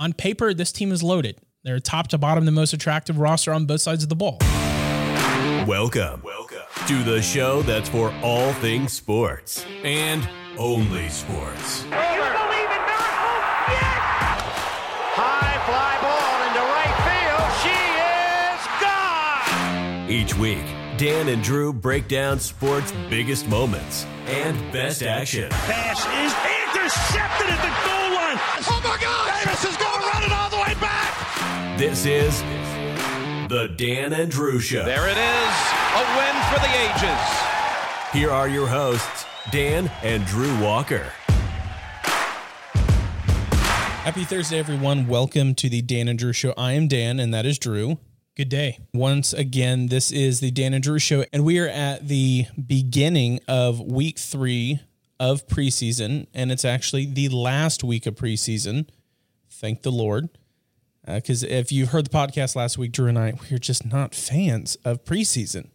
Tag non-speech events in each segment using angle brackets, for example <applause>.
on paper, this team is loaded. They're top to bottom the most attractive roster on both sides of the ball. Welcome, welcome to the show that's for all things sports and only sports. You believe in miracles? Yes! High fly ball into right field. She is gone! Each week, Dan and Drew break down sports' biggest moments and best action. Pass is intercepted at the goal line. Oh my God! Davis is going This is the Dan and Drew Show. There it is, a win for the ages. Here are your hosts, Dan and Drew Walker. Happy Thursday, everyone. Welcome to the Dan and Drew Show. I am Dan, and that is Drew. Good day. Once again, this is the Dan and Drew Show, and we are at the beginning of week three of preseason, and it's actually the last week of preseason. Thank the Lord. Because if you heard the podcast last week, Drew and I, we're just not fans of preseason.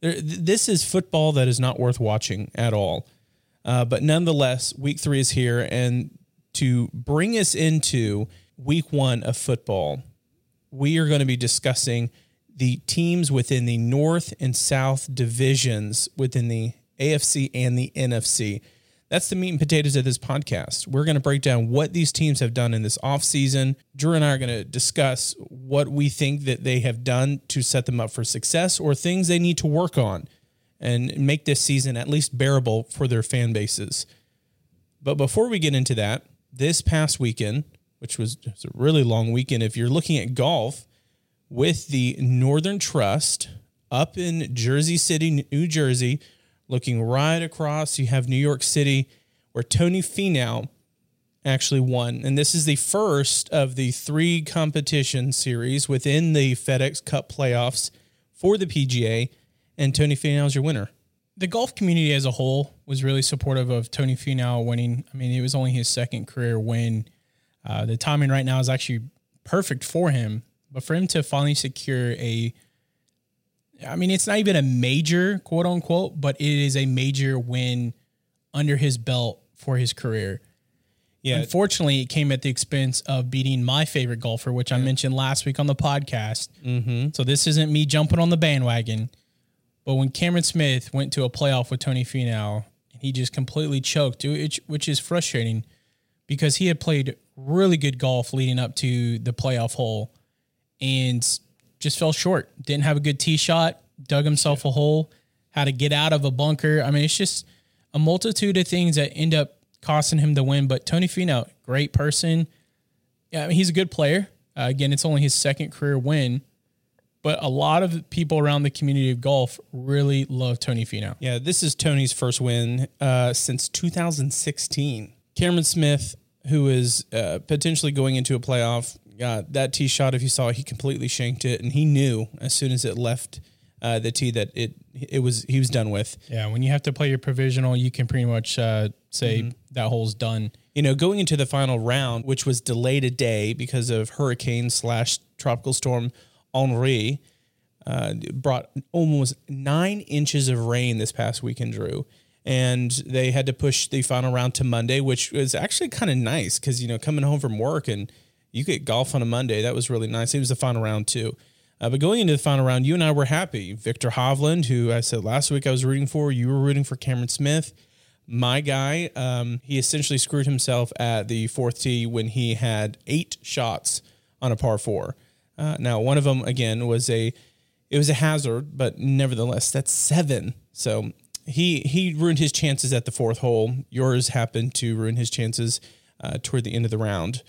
There, th- this is football that is not worth watching at all. Uh, but nonetheless, week three is here. And to bring us into week one of football, we are going to be discussing the teams within the North and South divisions within the AFC and the NFC. That's the meat and potatoes of this podcast. We're going to break down what these teams have done in this offseason. Drew and I are going to discuss what we think that they have done to set them up for success or things they need to work on and make this season at least bearable for their fan bases. But before we get into that, this past weekend, which was a really long weekend, if you're looking at golf with the Northern Trust up in Jersey City, New Jersey, looking right across, you have New York City, where Tony Finau actually won. And this is the first of the three competition series within the FedEx Cup playoffs for the PGA. And Tony Finau is your winner. The golf community as a whole was really supportive of Tony Finau winning. I mean, it was only his second career win. Uh, the timing right now is actually perfect for him. But for him to finally secure a, I mean, it's not even a major quote unquote, but it is a major win under his belt for his career. Yeah. Unfortunately, it came at the expense of beating my favorite golfer, which I mentioned last week on the podcast. Mm-hmm. So this isn't me jumping on the bandwagon. But when Cameron Smith went to a playoff with Tony Finau, and he just completely choked, which is frustrating because he had played really good golf leading up to the playoff hole and just fell short. Didn't have a good tee shot, dug himself a hole, had to get out of a bunker. I mean, it's just a multitude of things that end up costing him the win. But Tony Finau, great person. Yeah, I mean, he's a good player. Uh, again, it's only his second career win, but a lot of people around the community of golf really love Tony Finau. Yeah, this is Tony's first win uh, since 2016. Cameron Smith, who is uh, potentially going into a playoff, got that tee shot. If you saw it, he completely shanked it, and he knew as soon as it left uh, the tee that it it was he was done with. Yeah, when you have to play your provisional, you can pretty much uh, say that hole's done. You know, going into the final round, which was delayed a day because of hurricane slash tropical storm Henri, uh, brought almost nine inches of rain this past weekend, Drew. And they had to push the final round to Monday, which was actually kind of nice because, you know, coming home from work and you get golf on a Monday, that was really nice. It was the final round, too. Uh, but going into the final round, you and I were happy. Viktor Hovland, who I said last week I was rooting for, you were rooting for Cameron Smith. My guy, um, he essentially screwed himself at the fourth tee when he had eight shots on a par four. Uh, now, one of them again was a it was a hazard, but nevertheless, that's seven. So he he ruined his chances at the fourth hole. Yours happened to ruin his chances uh, toward the end of the round.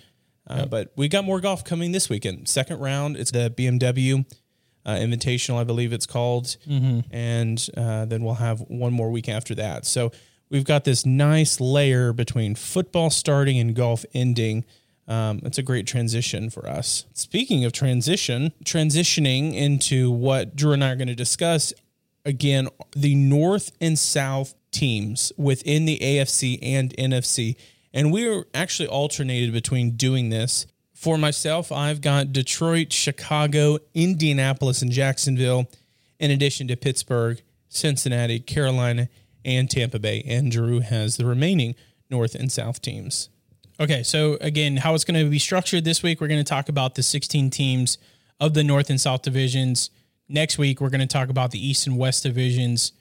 Uh, But we got more golf coming this weekend. Second round, it's the BMW uh, Invitational, I believe it's called, and uh, then we'll have one more week after that. So we've got this nice layer between football starting and golf ending. Um, it's a great transition for us. Speaking of transition, transitioning into what Drew and I are going to discuss again, the North and South teams within the AFC and NFC. And we're actually alternated between doing this. For myself, I've got Detroit, Chicago, Indianapolis, and Jacksonville, in addition to Pittsburgh, Cincinnati, Carolina, and Tampa Bay. And Drew has the remaining North and South teams. Okay, so again, how it's going to be structured this week, we're going to talk about the 16 teams of the North and South divisions. Next week, we're going to talk about the East and West divisions.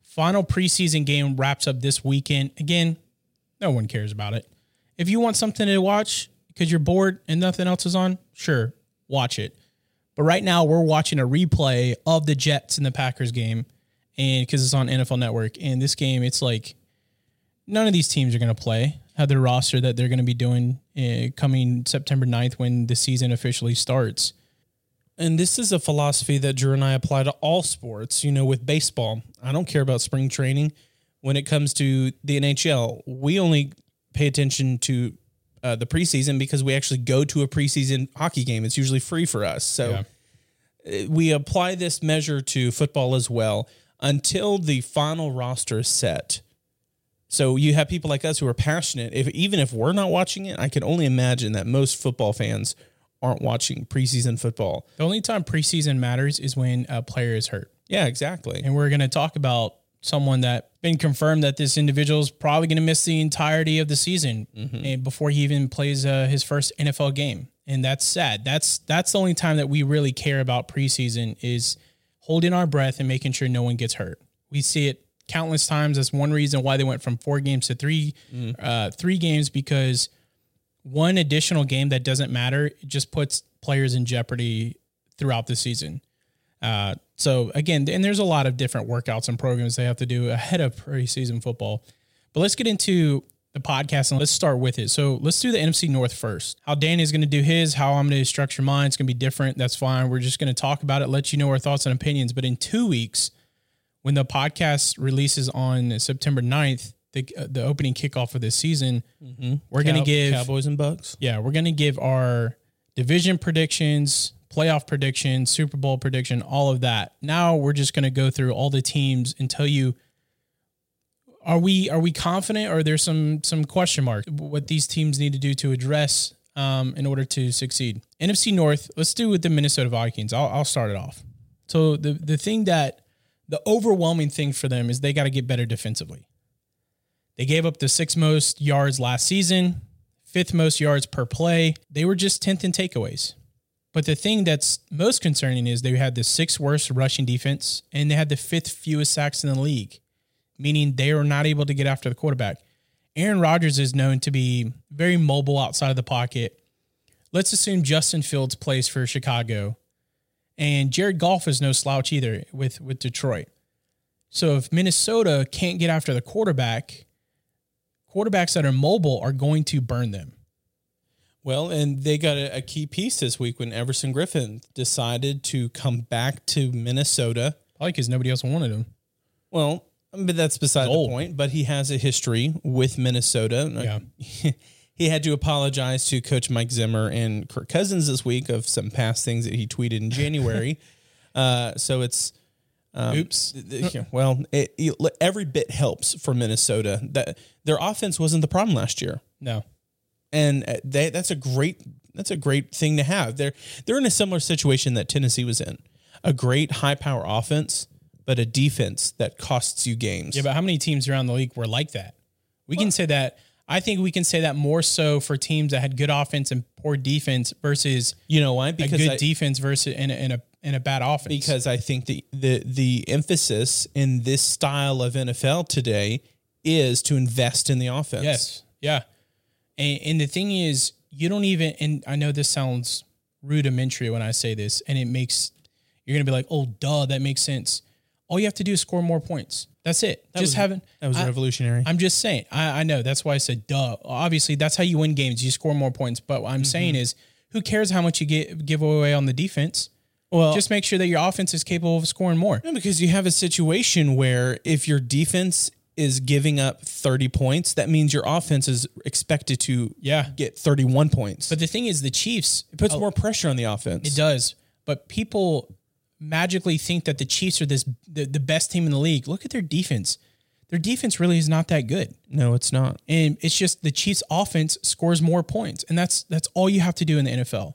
Final preseason game wraps up this weekend. Again, no one cares about it. If you want something to watch because you're bored and nothing else is on, sure, watch it. But right now, we're watching a replay of the Jets and the Packers game, and because it's on NFL Network. And this game, it's like none of these teams are going to play have their roster that they're going to be doing uh, coming September 9th when the season officially starts. And this is a philosophy that Drew and I apply to all sports. You know, with baseball, I don't care about spring training. When it comes to the NHL, we only pay attention to uh, the preseason because we actually go to a preseason hockey game. It's usually free for us. So yeah. we apply this measure to football as well until the final roster is set. So you have people like us who are passionate. If even if we're not watching it, I can only imagine that most football fans aren't watching preseason football. The only time preseason matters is when a player is hurt. Yeah, exactly. And we're going to talk about someone that been confirmed that this individual is probably going to miss the entirety of the season mm-hmm. and before he even plays uh, his first NFL game. And that's sad. That's that's the only time that we really care about preseason is holding our breath and making sure no one gets hurt. We see it countless times. That's one reason why they went from four games to three, mm. uh, three games because one additional game that doesn't matter just puts players in jeopardy throughout the season. Uh, so again, and there's a lot of different workouts and programs they have to do ahead of preseason football. But let's get into the podcast and let's start with it. So let's do the NFC North first. How Danny is going to do his, how I'm going to structure mine. It's going to be different. That's fine. We're just going to talk about it, let you know our thoughts and opinions. But in two weeks, when the podcast releases on September 9th, the, uh, the opening kickoff of this season, mm-hmm. we're going to give Cowboys and Bucks. Yeah, we're going to give our division predictions, playoff prediction, Super Bowl prediction, all of that. Now we're just going to go through all the teams and tell you are we are we confident or there's some some question mark what these teams need to do to address um, in order to succeed. NFC North, let's do with the Minnesota Vikings. I'll, I'll start it off. So the the thing that the overwhelming thing for them is they got to get better defensively. They gave up the sixth most yards last season, fifth most yards per play. They were just 10th in takeaways. But the thing that's most concerning is they had the sixth worst rushing defense and they had the fifth fewest sacks in the league, meaning they were not able to get after the quarterback. Aaron Rodgers is known to be very mobile outside of the pocket. Let's assume Justin Fields plays for Chicago and Jared Goff is no slouch either with, with Detroit. So if Minnesota can't get after the quarterback, quarterbacks that are mobile are going to burn them. Well, and they got a, a, key piece this week when Everson Griffen decided to come back to Minnesota. Probably because nobody else wanted him. Well, but that's beside the point. But he has a history with Minnesota. Yeah. <laughs> he had to apologize to Coach Mike Zimmer and Kirk Cousins this week of some past things that he tweeted in January. <laughs> uh, so it's um, oops. well, it, it, every bit helps for Minnesota. That their offense wasn't the problem last year. No, and uh, they, that's a great that's a great thing to have. They're they're in a similar situation that Tennessee was in. A great high power offense, but a defense that costs you games. Yeah, but how many teams around the league were like that? We well, can say that I think we can say that more so for teams that had good offense and poor defense versus you know why because a good I, defense versus in a, in a in a bad offense. Because I think the the the emphasis in this style of NFL today is to invest in the offense. Yes, yeah, and, and the thing is, you don't even. And I know this sounds rudimentary when I say this, and it makes you're gonna be like, oh, duh, that makes sense. All you have to do is score more points. That's it. That just was, having that was I, revolutionary. I'm just saying. I, I, know that's why I said duh. Obviously, that's how you win games. You score more points. But what I'm mm-hmm. saying is, who cares how much you get give away on the defense? Well, just make sure that your offense is capable of scoring more. Because you have a situation where if your defense is giving up 30 points, that means your offense is expected to yeah. get 31 points. But the thing is, the Chiefs it puts oh, more pressure on the offense. It does. But people magically think that the Chiefs are this the, the best team in the league. Look at their defense. Their defense really is not that good. No, it's not. And it's just the Chiefs offense scores more points. And that's that's all you have to do in the NFL.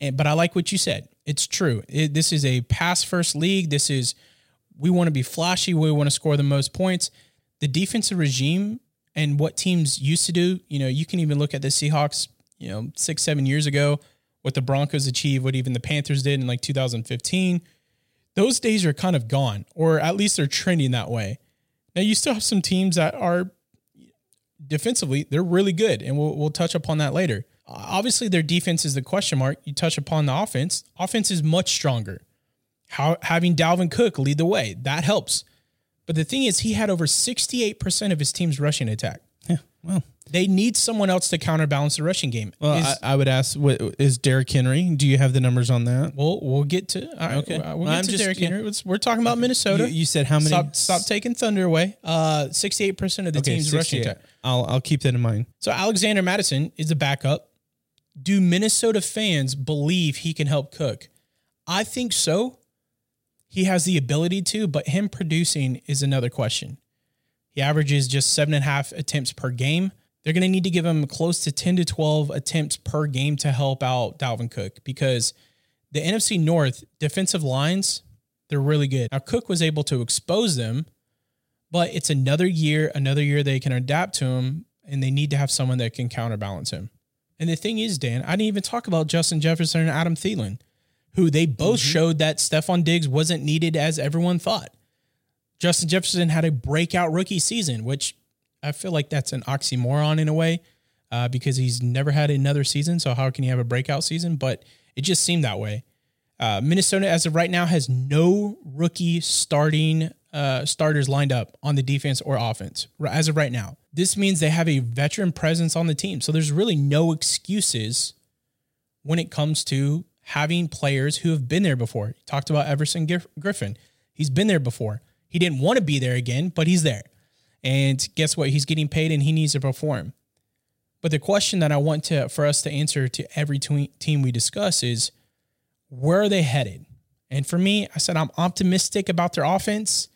And but I like what you said. It's true. It, this is a pass first league. This is we want to be flashy. We want to score the most points. The defensive regime and what teams used to do. You know, you can even look at the Seahawks, you know, six, seven years ago, what the Broncos achieved, what even the Panthers did in like 2015. Those days are kind of gone, or at least they're trending that way. Now, you still have some teams that are defensively, they're really good, and we'll, we'll touch upon that later. Obviously, their defense is the question mark. You touch upon the offense, offense is much stronger. How having Dalvin Cook lead the way, that helps. But the thing is, he had over 68% of his team's rushing attack. Yeah. Well, They need someone else to counterbalance the rushing game. well, Is- I, I would ask, what is Derrick Henry? Do you have the numbers on that? we'll we'll get to right, Okay. We'll, get I'm to just- Derrick. Henry. We're talking about Minnesota. You, you said how many? stop stop taking thunder away. Uh, 68% of the Okay, team's rushing 68. attack. I'll I'll keep that in mind. So Alexander Mattison is a backup. Do Minnesota fans believe he can help Cook? I think so. He has the ability to, but him producing is another question. He averages just seven and a half attempts per game. They're going to need to give him close to 10 to 12 attempts per game to help out Dalvin Cook because the NFC North defensive lines, they're really good. Now, Cook was able to expose them, but it's another year, another year they can adapt to him, and they need to have someone that can counterbalance him. And the thing is, Dan, I didn't even talk about Justin Jefferson and Adam Thielen, who they both showed that Stefon Diggs wasn't needed as everyone thought. Justin Jefferson had a breakout rookie season, which I feel like that's an oxymoron in a way uh, because he's never had another season. So how can he have a breakout season? But it just seemed that way. Uh, Minnesota, as of right now, has no rookie starting uh, starters lined up on the defense or offense as of right now. This means they have a veteran presence on the team. So there's really no excuses when it comes to having players who have been there before. Talked about Everson Griffen. He's been there before. He didn't want to be there again, but he's there. And guess what? He's getting paid and he needs to perform. But the question that I want to for us to answer to every team we discuss is where are they headed? And for me, I said I'm optimistic about their offense,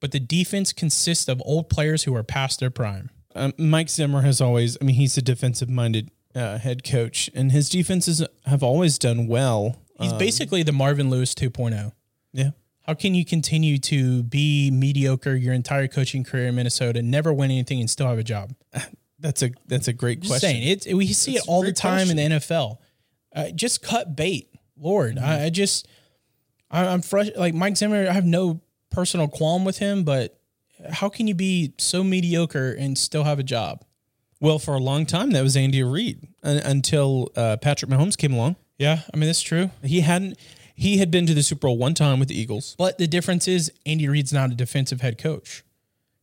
but the defense consists of old players who are past their prime. Um, Mike Zimmer has always, I mean, he's a defensive minded uh, head coach, and his defenses have always done well. He's basically the Marvin Lewis 2.0. Yeah. How can you continue to be mediocre your entire coaching career in Minnesota, never win anything, and still have a job? <laughs> That's a that's a great question. saying, it's we see That's it all the time in the NFL. Uh, just cut bait, Lord. Mm-hmm. I, I just, I, I'm fresh. Like Mike Zimmer, I have no personal qualm with him, but how can you be so mediocre and still have a job? Well, for a long time, that was Andy Reid un- until uh, Patrick Mahomes came along. Yeah, I mean that's true. He hadn't. He had been to the Super Bowl one time with the Eagles. But the difference is Andy Reid's not a defensive head coach.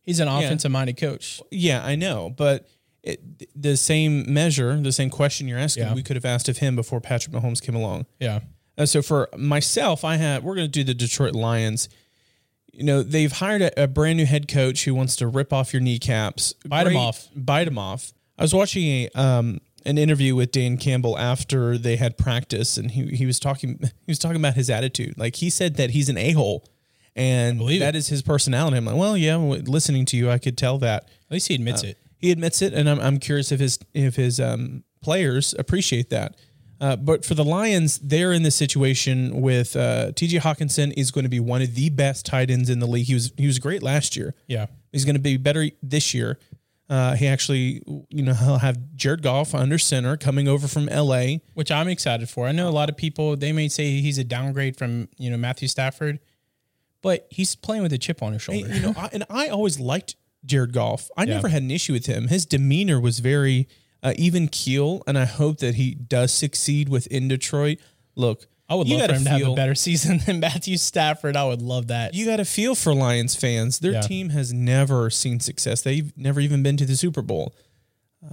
He's an offensive minded coach. Yeah, I know, but it, the same measure, the same question you're asking, Yeah. we could have asked of him before Patrick Mahomes came along. Yeah. Uh, so for myself, I have we're going to do the Detroit Lions. You know, they've hired a, a brand new head coach who wants to rip off your kneecaps, bite Great- off. bite them off. I was watching a um, an interview with Dan Campbell after they had practice, and he he was talking <laughs> he was talking about his attitude. Like he said that he's an a hole, and that it. is his personality. I'm like, well, yeah, listening to you, I could tell that At least he admits it. he admits it, and I'm, I'm curious if his if his um, players appreciate that. Uh, but for the Lions, they're in this situation with uh, T.J. Hockenson is going to be one of the best tight ends in the league. He was he was great last year. Yeah. He's going to be better this year. Uh, he actually, you know, he'll have Jared Goff under center coming over from L.A. which I'm excited for. I know a lot of people they may say he's a downgrade from you know Matthew Stafford, but he's playing with a chip on his shoulder. you know, I, and I always liked Jared Goff. I <laughs> Yeah. never had an issue with him. His demeanor was very uh, even keel, and I hope that he does succeed within Detroit. Look, I would you love for him to have a better <laughs> season than Matthew Stafford. I would love that. You got to feel for Lions fans. Their Yeah. team has never seen success. They've never even been to the Super Bowl,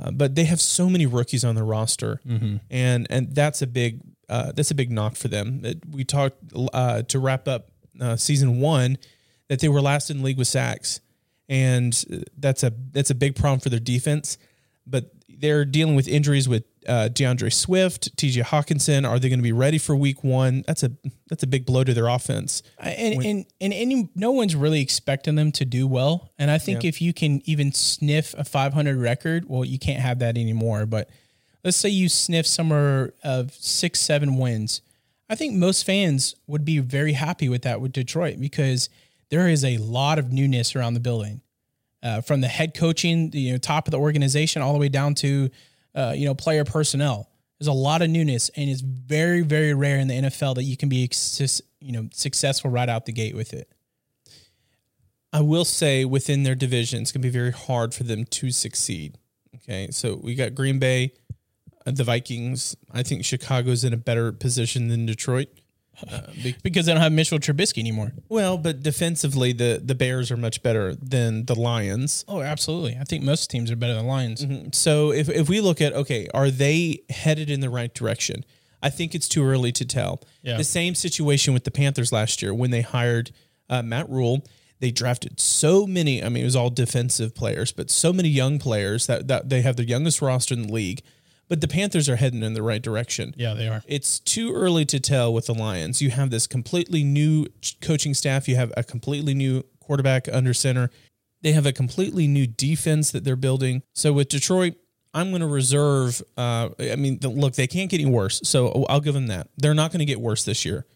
uh, but they have so many rookies on their roster, Mm-hmm. and and that's a big uh, that's a big knock for them. That we talked uh, to wrap up uh, season one that they were last in the league with sacks, and uh, that's a that's a big problem for their defense. But they're dealing with injuries with uh, D'Andre Swift, T.J. Hockenson. Are they going to be ready for Week One? That's a that's a big blow to their offense. and, and and any no one's really expecting them to do well. And I think if you can even sniff a 500 record, well, you can't have that anymore. But let's say you sniff somewhere of six, seven wins. I think most fans would be very happy with that with Detroit because there is a lot of newness around the building. Uh, from the head coaching, you know, top of the organization, all the way down to uh, you know player personnel. There's a lot of newness, and it's very very rare in the NFL that you can be you know successful right out the gate with it. I will say within their division, it's going to be very hard for them to succeed. Okay, so we got Green Bay, uh, the Vikings. I think Chicago's in a better position than Detroit. Uh, because they don't have Mitchell Trubisky anymore. Well, but defensively, the the Bears are much better than the Lions. Oh, absolutely. I think most teams are better than Lions. Mm-hmm. So if if we look at okay, are they headed in the right direction? I think it's too early to tell. Yeah. The same situation with the Panthers last year when they hired uh, Matt Rhule. They drafted so many. I mean, it was all defensive players, but so many young players that, that they have the youngest roster in the league. But the Panthers are heading in the right direction. Yeah, they are. It's too early to tell with the Lions. You have this completely new coaching staff. You have a completely new quarterback under center. They have a completely new defense that they're building. So with Detroit, I'm going to reserve. Uh, I mean, the, look, they can't get any worse. So I'll give them that. They're not going to get worse this year.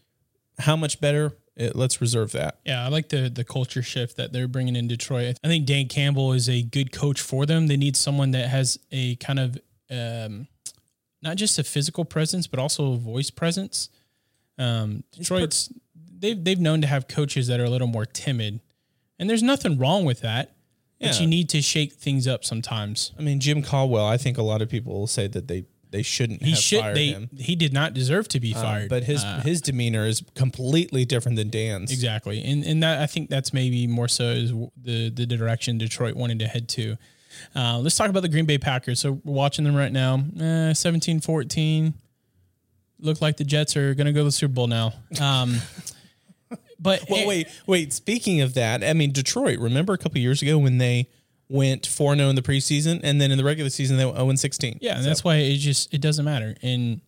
How much better? It, let's reserve that. Yeah, I like the the culture shift that they're bringing in Detroit. I think Dan Campbell is a good coach for them. They need someone that has a kind of um, not just a physical presence, but also a voice presence. Um, Detroit's they've they've known to have coaches that are a little more timid, and there's nothing wrong with that. But you need to shake things up sometimes. I mean, Jim Caldwell. I think a lot of people will say that they they shouldn't He have should fired they him. he did not deserve to be Uh, fired. but his Uh, his demeanor is completely different than Dan's. Exactly, and and that I think that's maybe more so is the the direction Detroit wanted to head to. Uh, let's talk about the Green Bay Packers. So we're watching them right now, eh, 17-14. Look like the Jets are going to go to the Super Bowl now. Um, <laughs> but Well, wait, wait. Speaking of that, I mean, Detroit. Remember a couple years ago when they went four zero in the preseason, and then in the regular season they went zero sixteen. Yeah, and that's why it just it doesn't matter. And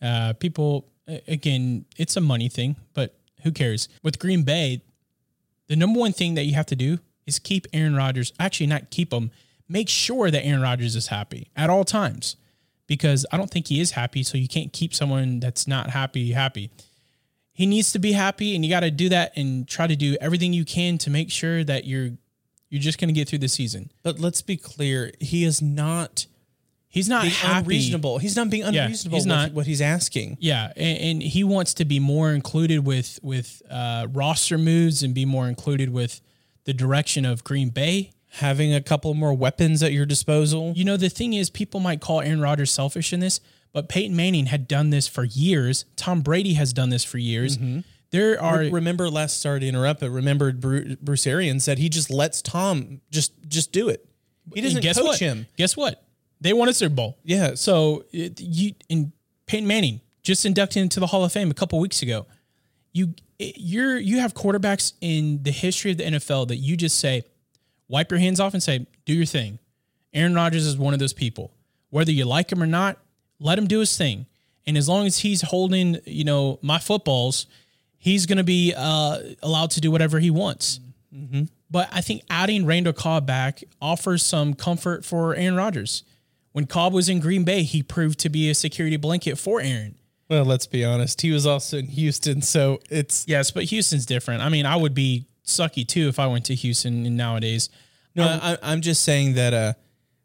uh, people again, it's a money thing, but who cares? With Green Bay, the number one thing that you have to do is keep Aaron Rodgers. Actually, not keep him. Make sure that Aaron Rodgers is happy at all times, because I don't think he is happy. So you can't keep someone that's not happy happy. He needs to be happy, and you got to do that and try to do everything you can to make sure that you're you're just going to get through the season. But let's be clear, he is not He's not happy. unreasonable. He's not being unreasonable. Yeah, he's not. what he's asking. Yeah, and, and he wants to be more included with with uh, roster moves and be more included with the direction of Green Bay. Having a couple more weapons at your disposal. You know, the thing is, people might call Aaron Rodgers selfish in this, but Peyton Manning had done this for years. Tom Brady has done this for years. Mm-hmm. There are remember last sorry to interrupt, but remember Bruce, Bruce Arians said he just lets Tom just just do it. He doesn't guess coach what? him. Guess what? They won a Super Bowl. Yeah, So it, you and Peyton Manning just inducted into the Hall of Fame a couple weeks ago. You you're you have quarterbacks in the history of the NFL that you just say, wipe your hands off and say, do your thing. Aaron Rodgers is one of those people. Whether you like him or not, let him do his thing. And as long as he's holding, you know, my footballs, he's going to be uh, allowed to do whatever he wants. But I think adding Randall Cobb back offers some comfort for Aaron Rodgers. When Cobb was in Green Bay, he proved to be a security blanket for Aaron. Well, let's be honest. He was also in Houston, so it's Yes, but Houston's different. I mean, I would be sucky too if I went to Houston nowadays. no. I, I'm just saying that uh,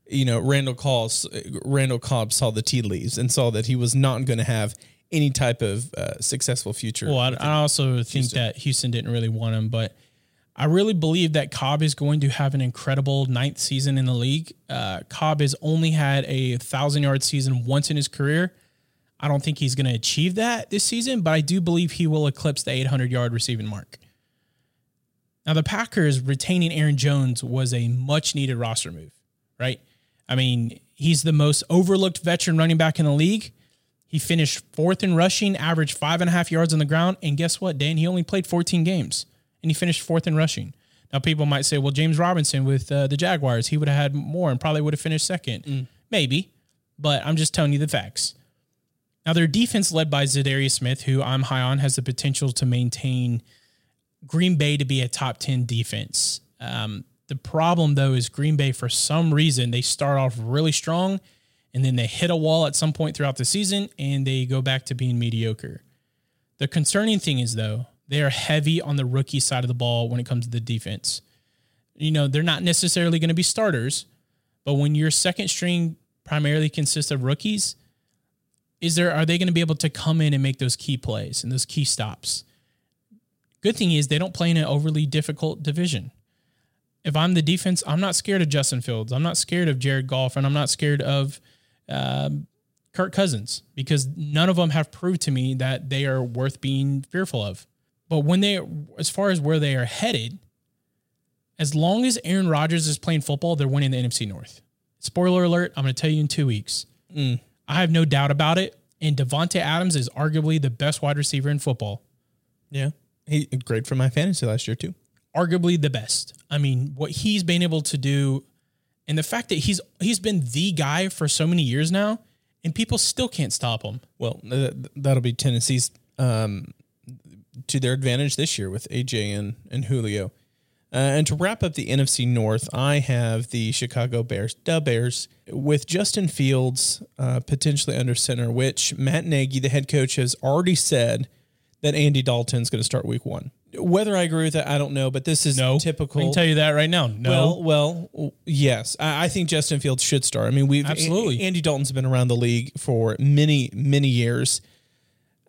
you know, Randall calls Randall Cobb saw the tea leaves and saw that he was not going to have any type of uh, successful future. Well, I, I also think that Houston didn't really want him, but I really believe that Cobb is going to have an incredible ninth season in the league. Uh, Cobb has only had a thousand yard season once in his career. I don't think he's going to achieve that this season, but I do believe he will eclipse the 800 yard receiving mark. Now, the Packers retaining Aaron Jones was a much needed roster move, right? I mean, he's the most overlooked veteran running back in the league. He finished fourth in rushing, averaged five and a half yards on the ground. And guess what, Dan? He only played 14 games and he finished fourth in rushing. Now, people might say, well, James Robinson with uh, the Jaguars, he would have had more and probably would have finished second. Maybe, but I'm just telling you the facts. Now, their defense, led by Za'Darius Smith, who I'm high on, has the potential to maintain Green Bay to be a top 10 defense. Um, the problem, though, is Green Bay, for some reason, they start off really strong and then they hit a wall at some point throughout the season and they go back to being mediocre. The concerning thing is, though, they are heavy on the rookie side of the ball when it comes to the defense. You know, they're not necessarily going to be starters, but when your second string primarily consists of rookies, is there are they going to be able to come in and make those key plays and those key stops? Good thing is they don't play in an overly difficult division. If I'm the defense, I'm not scared of Justin Fields. I'm not scared of Jared Goff, and I'm not scared of um, Kirk Cousins because none of them have proved to me that they are worth being fearful of. But when they, as far as where they are headed, as long as Aaron Rodgers is playing football, they're winning the NFC North. Spoiler alert, I'm going to tell you in two weeks. I have no doubt about it. And Davante Adams is arguably the best wide receiver in football. Yeah. He great for my fantasy last year too. Arguably the best. I mean, what he's been able to do and the fact that he's he's been the guy for so many years now and people still can't stop him. Well, that'll be Tennessee's um, to their advantage this year with AJ and, and Julio. Uh, and to wrap up the NFC North, I have the Chicago Bears, the Bears, with Justin Fields uh, potentially under center, which Matt Nagy, the head coach, has already said that Andy Dalton's going to start week one. Whether I agree with that, I don't know, but this is No. typical. I can tell you that right now. No. Well, well, yes, I, I think Justin Fields should start. I mean, we've Absolutely. A- Andy Dalton's been around the league for many, many years,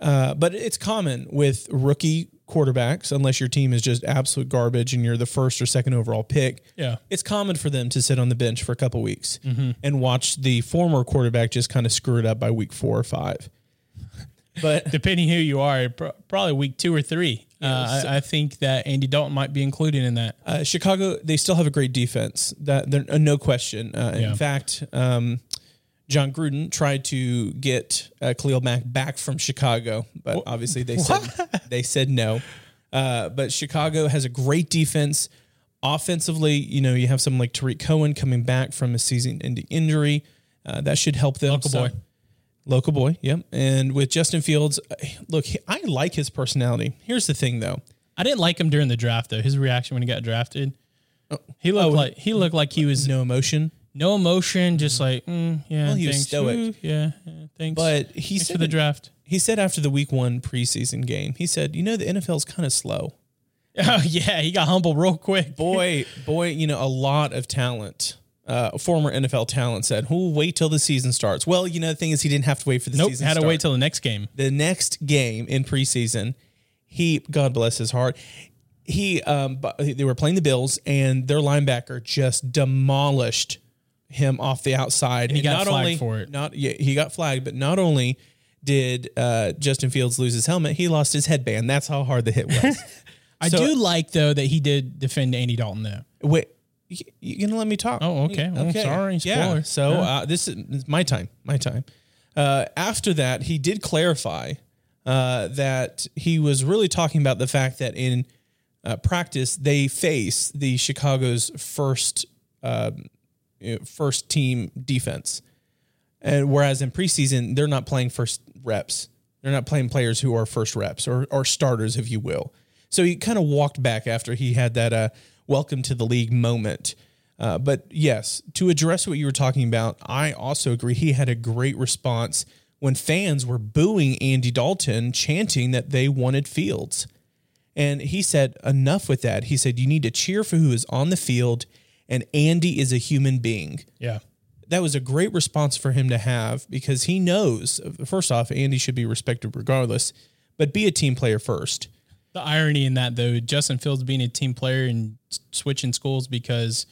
uh, but it's common with rookie quarterbacks, unless your team is just absolute garbage and you're the first or second overall pick. Yeah. it's common for them to sit on the bench for a couple weeks and watch the former quarterback just kind of screw it up by week four or five. But <laughs> depending who you are, probably week two or three. uh, I, I think that Andy Dalton might be included in that. Uh, Chicago, they still have a great defense. That they're uh, no question. Uh, Yeah. In fact, um, Jon Gruden tried to get uh, Khalil Mack back from Chicago, but obviously they <laughs> said they said no. Uh, but Chicago has a great defense. Offensively, you know, you have someone like Tarik Cohen coming back from a season-ending injury. Uh, that should help them. Local some. boy. Local boy, yep. And with Justin Fields, look, I like his personality. Here's the thing, though. I didn't like him during the draft though. His reaction when he got drafted, he looked Oh. like he looked like he was no, emotion, No emotion. just like mm, yeah, Well, he was thanks. stoic. Ooh, yeah, yeah, thanks. But he thanks said for the draft. He said after the week one preseason game, he said, you know, the NFL's kind of slow. <laughs> Oh yeah, he got humble real quick. Boy, boy, you know, a lot of talent, uh, former NFL talent said, oh, wait till the season starts. Well, you know, the thing is, he didn't have to wait for the Nope, season had to start. wait till the next game. the next game in preseason, he, God bless his heart, he, um, they were playing the Bills and their linebacker just demolished him off the outside. And he got not flagged only, for it. Not, yeah, he got flagged, but not only did uh, Justin Fields lose his helmet, he lost his headband. That's how hard the hit was. <laughs> I So- do like though that he did defend Andy Dalton though. Wait, you, gonna let me talk? Oh, okay. Well, sorry, Yeah. So uh, this is my time. My time. Uh, after that, he did clarify uh, that he was really talking about the fact that in uh, practice they face the Chicago's first um, you know, first team defense, and whereas in preseason they're not playing first reps. They're not playing players who are first reps or, or starters, if you will. So he kind of walked back after he had that uh, welcome to the league moment. Uh, but yes, to address what you were talking about, I also agree. He had a great response when fans were booing Andy Dalton, chanting that they wanted Fields. And he said, enough with that. He said, you need to cheer for who is on the field, and Andy is a human being Yeah. that was a great response for him to have because he knows first off Andy should be respected regardless, but be a team player first. The irony in that though, Justin Fields being a team player and switching schools because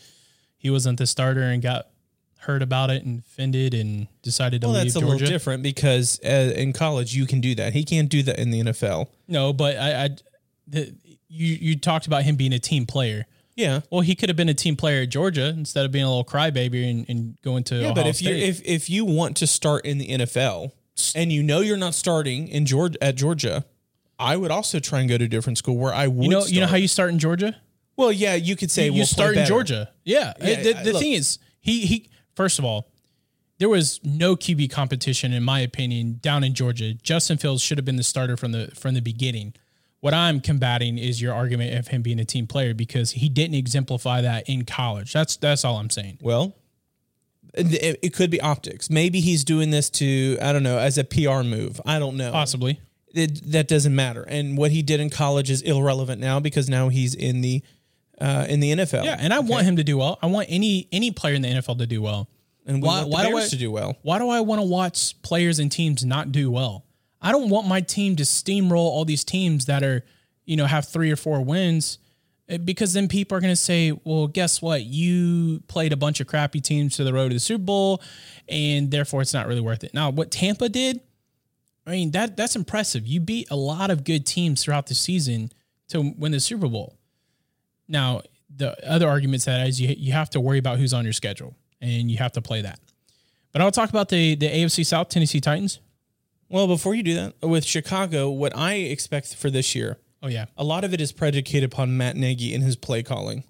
he wasn't the starter and got heard about it and offended and decided to Well, leave that's a Georgia. little different because uh, in college you can do that. He can't do that in the NFL. No, but I, I the, you you talked about him being a team player. Yeah. Well, he could have been a team player at Georgia instead of being a little crybaby and, and going to Yeah, Ohio but if you if if you want to start in the NFL and you know you're not starting in Georgia at Georgia, I would also try and go to a different school where I would. you know you know how you start in Georgia. Well, yeah, you could say you we'll start in. Georgia. Yeah. Yeah, the the look- thing is, he he first of all, there was no QB competition in my opinion down in Georgia. Justin Fields should have been the starter from the from the beginning. What I'm combating is your argument of him being a team player because he didn't exemplify that in college. That's that's all I'm saying. Well, it, it could be optics. Maybe he's doing this to I don't know as a PR move. I don't know. Possibly. It, that doesn't matter. And what he did in college is irrelevant now because now he's in the uh, in the NFL. Yeah, and I want him to do well. I want any any player in the NFL to do well. and why- why do I- to do well. Why do I want to watch players and teams not do well? I don't want my team to steamroll all these teams that are, you know, have three or four wins eh, because then people are going to say, well, guess what? You played a bunch of crappy teams to the road to the Super Bowl and therefore it's not really worth it. Now, what Tampa did, I mean, that that's impressive. You beat a lot of good teams throughout the season to win the Super Bowl. Now, the other arguments that is you you have to worry about who's on your schedule and you have to play that. But I'll talk about the the AFC South Tennessee Titans. Well, before you do that, with Chicago, what I expect for this year, Oh yeah, a lot of it is predicated upon Matt Nagy and his play calling.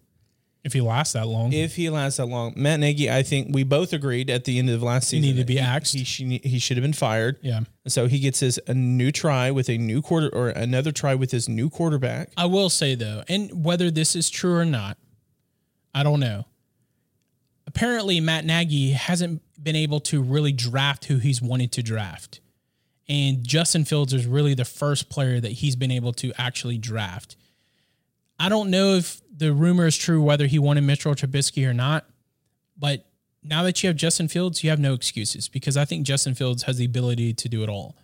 If he lasts that long, If he lasts that long, Matt Nagy, I think we both agreed at the end of the last season needed to be he- axed. He, sh- he should have been fired. yeah. So he gets his a new try with a new quarter or another try with his new quarterback. I will say though, and whether this is true or not, I don't know. Apparently, Matt Nagy hasn't been able to really draft who he's wanted to draft. And Justin Fields is really the first player that he's been able to actually draft. I don't know if the rumor is true whether he wanted Mitchell Trubisky or not, but now that you have Justin Fields, you have no excuses because I think Justin Fields has the ability to do it all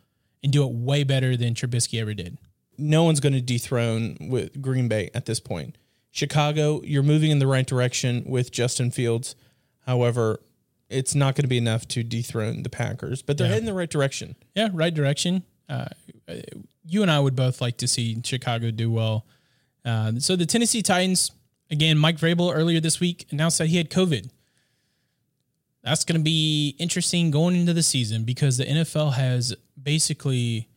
and do it way better than Trubisky ever did. No one's going to dethrone with Green Bay at this point. Chicago, you're moving in the right direction with Justin Fields. However, it's not going to be enough to dethrone the Packers, but they're Yeah. heading the right direction. Yeah, right direction. Uh, you and I would both like to see Chicago do well. Uh, so the Tennessee Titans, again, Mike Vrabel earlier this week announced that he had COVID. That's going to be interesting going into the season because the NFL has basically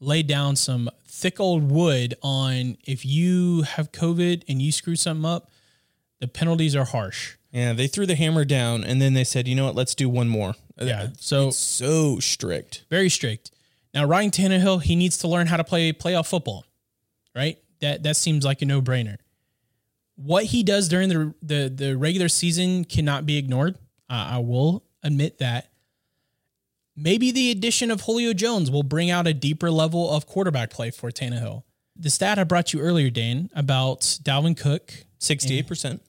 laid down some thick old wood on if you have COVID and you screw something up, the penalties are harsh. Yeah, they threw the hammer down and then they said, you know what, let's do one more. Yeah. So It's so strict. very strict. Now Ryan Tannehill, he needs to learn how to play playoff football, right? That that seems like a no brainer. What he does during the the, the regular season cannot be ignored. Uh, I will admit that. Maybe the addition of Julio Jones will bring out a deeper level of quarterback play for Tannehill. The stat I brought you earlier, Dan, about Dalvin Cook, 68%.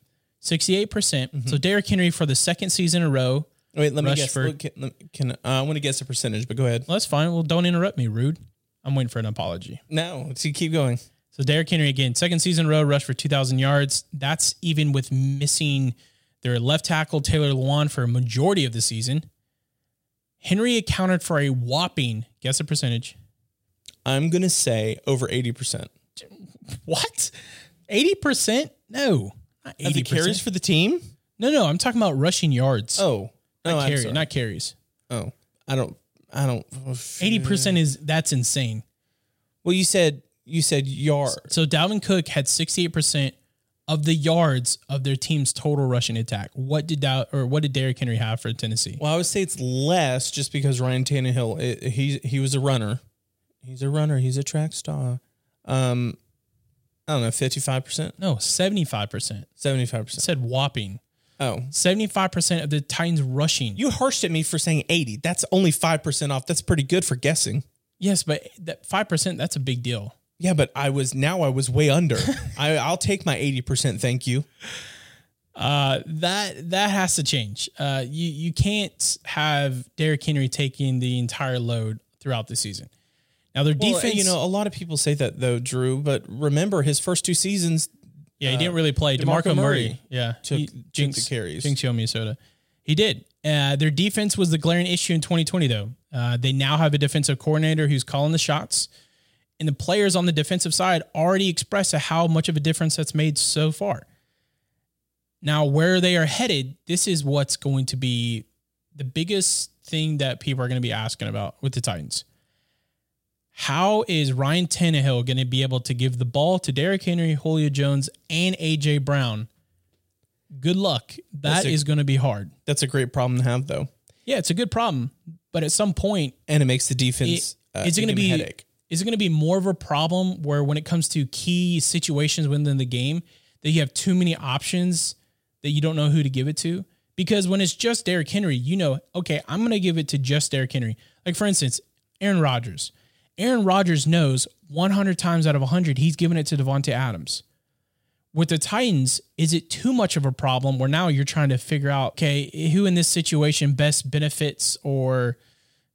68%. So Derrick Henry for the second season in a row. Wait, let me guess. for- Can, let- can, uh, I want to guess a percentage, but go ahead. Well, that's fine. Well, don't interrupt me, rude. I'm waiting for an apology. No, let's see, keep going. So Derrick Henry again, second season in a row, rushed for 2,000 yards. That's even with missing their left tackle Taylor Lewan for a majority of the season. Henry accounted for a whopping guess a percentage. I'm going to say over 80%. What? 80%? No, not Of the 80%. carries for the team? no, no, I'm talking about rushing yards. Oh. not, no, I'm carry, not carries. Oh, I don't, I don't. 80% is that's insane. Well, you said, you said yard. So Dalvin Cook had 68% of the yards of their team's total rushing attack. What did Dow, or what did Derrick Henry have for Tennessee? Well, I would say it's less just because Ryan Tannehill, it, he, he was a runner. He's a runner. He's a track star. Um, I don't know, 55%, No, 75%. 75%. said whopping. Oh, 75% of the Titans rushing. you harshed at me for saying 80. That's only 5% off. That's pretty good for guessing. yes, but that 5%, that's a big deal. Yeah, but I was now I was way under. <laughs> I, I'll take my 80%. Thank you. Uh, that that has to change. Uh, you you can't have Derrick Henry taking the entire load throughout the season. Now their Well, defense, you know, a lot of people say that though, Drew. But remember, his first two seasons, yeah, he didn't really play. DeMarco Demarco, Murray, Murray yeah, took- he, took jinx, the carries. Jinx you, Minnesota. He did. Uh, their defense was the glaring issue in 2020, though. Uh, they now have a defensive coordinator who's calling the shots, and the players on the defensive side already expressed how much of a difference that's made so far. Now, where they are headed, this is what's going to be the biggest thing that people are going to be asking about with the Titans. How is Ryan Tannehill going to be able to give the ball to Derrick Henry, Julio Jones, and AJ Brown? Good luck. That a- is going to be hard. that's a great problem to have, though, Yeah, it's a good problem, but at some point, and it makes the it- defense. uh, is it going to be headache. Is it going to be more of a problem where when it comes to key situations within the game that you have too many options that you don't know who to give it to? Because when it's just Derrick Henry, you know, okay, I'm going to give it to just Derrick Henry. Like for instance, Aaron Rodgers. Aaron Rodgers knows 100 times out of 100 he's giving it to Davante Adams. With the Titans, is it too much of a problem where now you're trying to figure out, okay, who in this situation best benefits or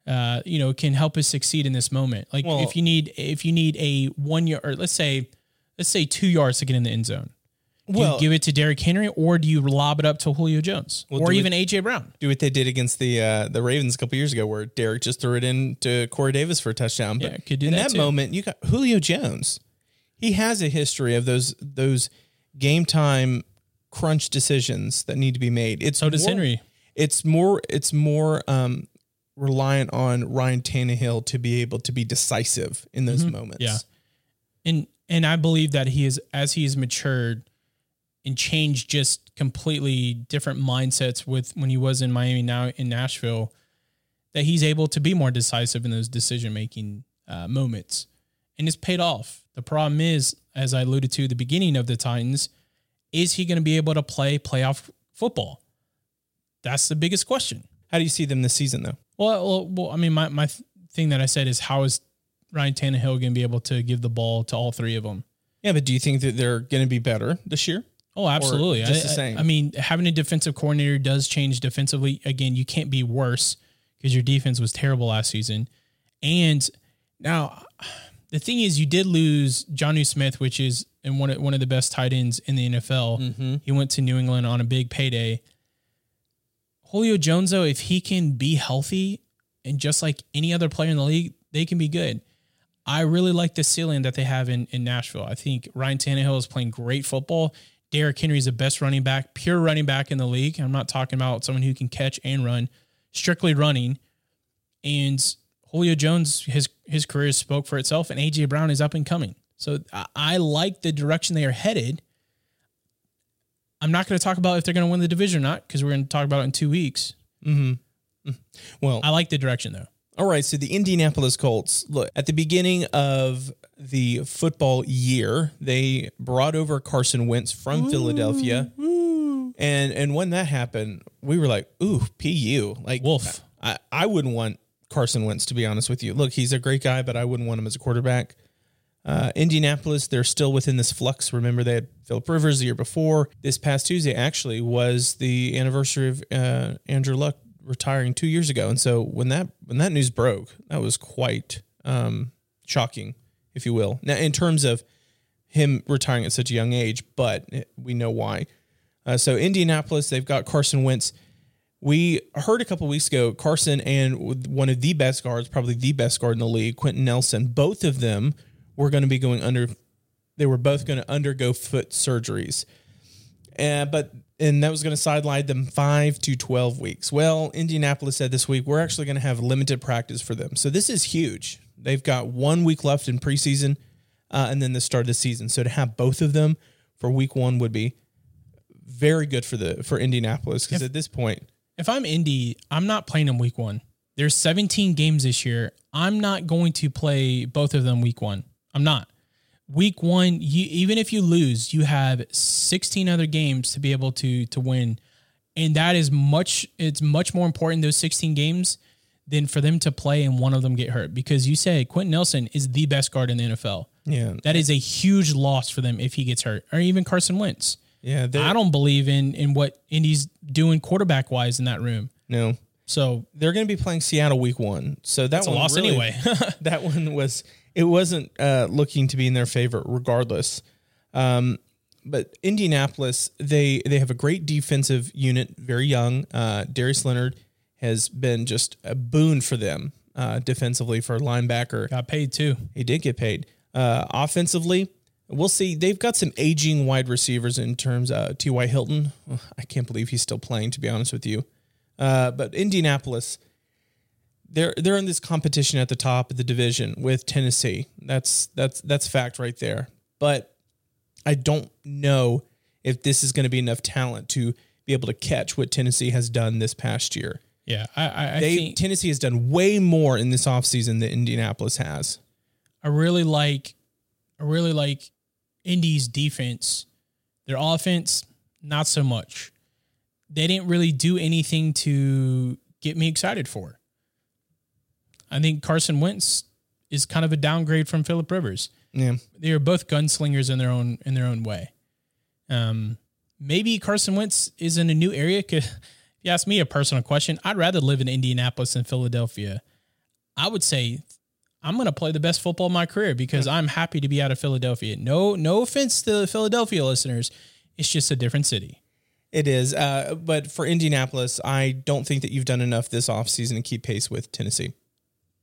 uh, you know, can help us succeed in this moment? Like Well- if you need if you need a one yard or let's say let's say two yards to get in the end zone. Do Well- you give it to Derrick Henry or do you lob it up to Julio Jones or do it- even AJ Brown? do what they did against the uh, the Ravens a couple years ago, where Derrick just threw it in to Corey Davis for a touchdown. But Yeah, could do in that that moment, you got Julio Jones. He has a history of those those game time crunch decisions that need to be made. It's So does more- Henry. It's more it's more um, reliant on Ryan Tannehill to be able to be decisive in those moments. Mm-hmm. Yeah. and and I believe that he is as he has matured and changed just completely different mindsets with when he was in Miami now in Nashville that he's able to be more decisive in those decision making uh, moments and it's paid off. The problem is, as I alluded to the beginning of the Titans, is he going to be able to play playoff football? That's the biggest question. How do you see them this season, though? Well, well, well I mean, my, my thing that I said is how is Ryan Tannehill going to be able to give the ball to all three of them? Yeah, but do you think that they're going to be better this year? Oh, absolutely. just I, the same? I, I mean, having a defensive coordinator does change defensively. Again, you can't be worse because your defense was terrible last season. And now the thing is, you did lose Jonnu Smith, which is and one of, one of the best tight ends in the NFL. Mm-hmm. He went to New England on a big payday. Julio Jones, though, if he can be healthy and just like any other player in the league, they can be good. I really like the ceiling that they have in, in Nashville. I think Ryan Tannehill is playing great football. Derrick Henry is the best running back, pure running back in the league. I'm not talking about someone who can catch and run, strictly running. And Julio Jones, his his career spoke for itself, and AJ Brown is up and coming. So I, I like the direction they are headed. I'm not going to talk about if they're going to win the division or not because we're going to talk about it in two weeks. Mm-hmm. Mm. Well, I like the direction though. All right, so the Indianapolis Colts, look, at the beginning of the football year, they brought over Carson Wentz from Philadelphia. And and when that happened, we were like, ooh, PU. Like Wolf. I, I wouldn't want Carson Wentz to be honest with you. Look, he's a great guy, but I wouldn't want him as a quarterback. Uh, Indianapolis, they're still within this flux. Remember, they had Philip Rivers the year before. This past Tuesday actually was the anniversary of uh, Andrew Luck retiring two years ago, and so when that when that news broke, that was quite um, shocking, if you will. Now, in terms of him retiring at such a young age, but we know why. Uh, so Indianapolis, they've got Carson Wentz. We heard a couple weeks ago Carson and one of the best guards, probably the best guard in the league, Quenton Nelson. Both of them were going to be going under. They were both going to undergo foot surgeries, uh, but and that was going to sideline them five to twelve weeks. Well, Indianapolis said this week we're actually going to have limited practice for them, so this is huge. They've got one week left in preseason, uh, and then the start of the season. So to have both of them for week one would be very good for the for Indianapolis because at this point, if I'm Indy, I'm not playing them week one. There's 17 games this year. I'm not going to play both of them week one. I'm not. Week one, you even if you lose, you have 16 other games to be able to to win, and that is much. It's much more important those 16 games than for them to play and one of them get hurt because you say Quenton Nelson is the best guard in the NFL. yeah, That is a huge loss for them if he gets hurt, or even Carson Wentz. yeah, I don't believe in in what Indy's doing quarterback wise in that room. no. So They're going to be playing Seattle week one, so that's a loss anyway. <laughs> <laughs> that one was it wasn't uh, looking to be in their favor regardless. Um, but Indianapolis, they they have a great defensive unit, very young. Uh, Darius Leonard has been just a boon for them uh, defensively for a linebacker. got paid too. He did get paid. Uh, offensively, we'll see. They've got some aging wide receivers in terms of T.Y. Hilton. I can't believe he's still playing, to be honest with you. Uh, but Indianapolis, they're they're in this competition at the top of the division with Tennessee. That's that's that's fact right there. But I don't know if this is going to be enough talent to be able to catch what Tennessee has done this past year. Yeah, I I, I They think Tennessee has done way more in this offseason than Indianapolis has. I really like I really like Indy's defense. Their offense, not so much. They didn't really do anything to get me excited for. I think Carson Wentz is kind of a downgrade from Philip Rivers. Yeah. They are both gunslingers in their own in their own way. Um, maybe Carson Wentz is in a new area. If you ask me a personal question, I'd rather live in Indianapolis than Philadelphia. I would say I'm going to play the best football of my career because I'm happy to be out of Philadelphia. No, no offense to the Philadelphia listeners. It's just a different city. It is. Uh, but for Indianapolis, I don't think that you've done enough this offseason to keep pace with Tennessee.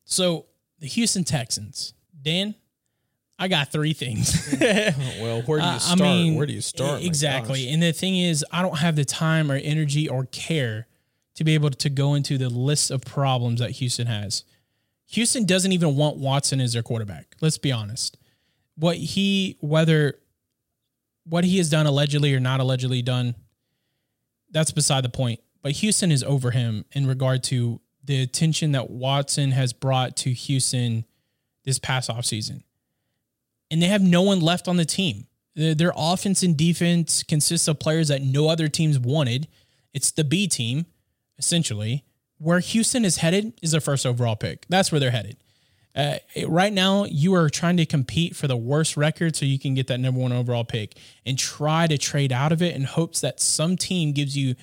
So the Houston Texans, Dan, I got three things. <laughs> Well, where do you start? where do you start? Exactly. And the thing is, I don't have the time or energy or care to be able to go into the list of problems that Houston has. Houston doesn't even want Watson as their quarterback. Let's be honest. What he, whether what he has done allegedly or not allegedly done, that's beside the point. But Houston is over him in regard to the attention that Watson has brought to Houston this past offseason and they have no one left on the team. Their, offense and defense consists of players that no other teams wanted. It's the B team, essentially. Where Houston is headed is their first overall pick. That's where they're headed. Uh, right now, you are trying to compete for the worst record so you can get that number one overall pick and try to trade out of it in hopes that some team gives you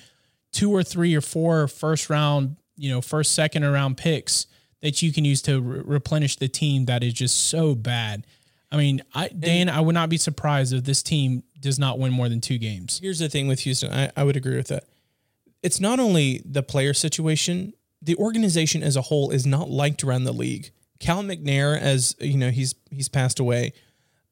two or three or four first round, you know, first, second round picks that you can use to re- replenish the team that is just so bad. I mean, I, Dan, I would not be surprised if this team does not win more than two games. Here's the thing with Houston. I, I would agree with that. It's not only the player situation, the organization as a whole is not liked around the league. Cal McNair, as you know, he's he's passed away,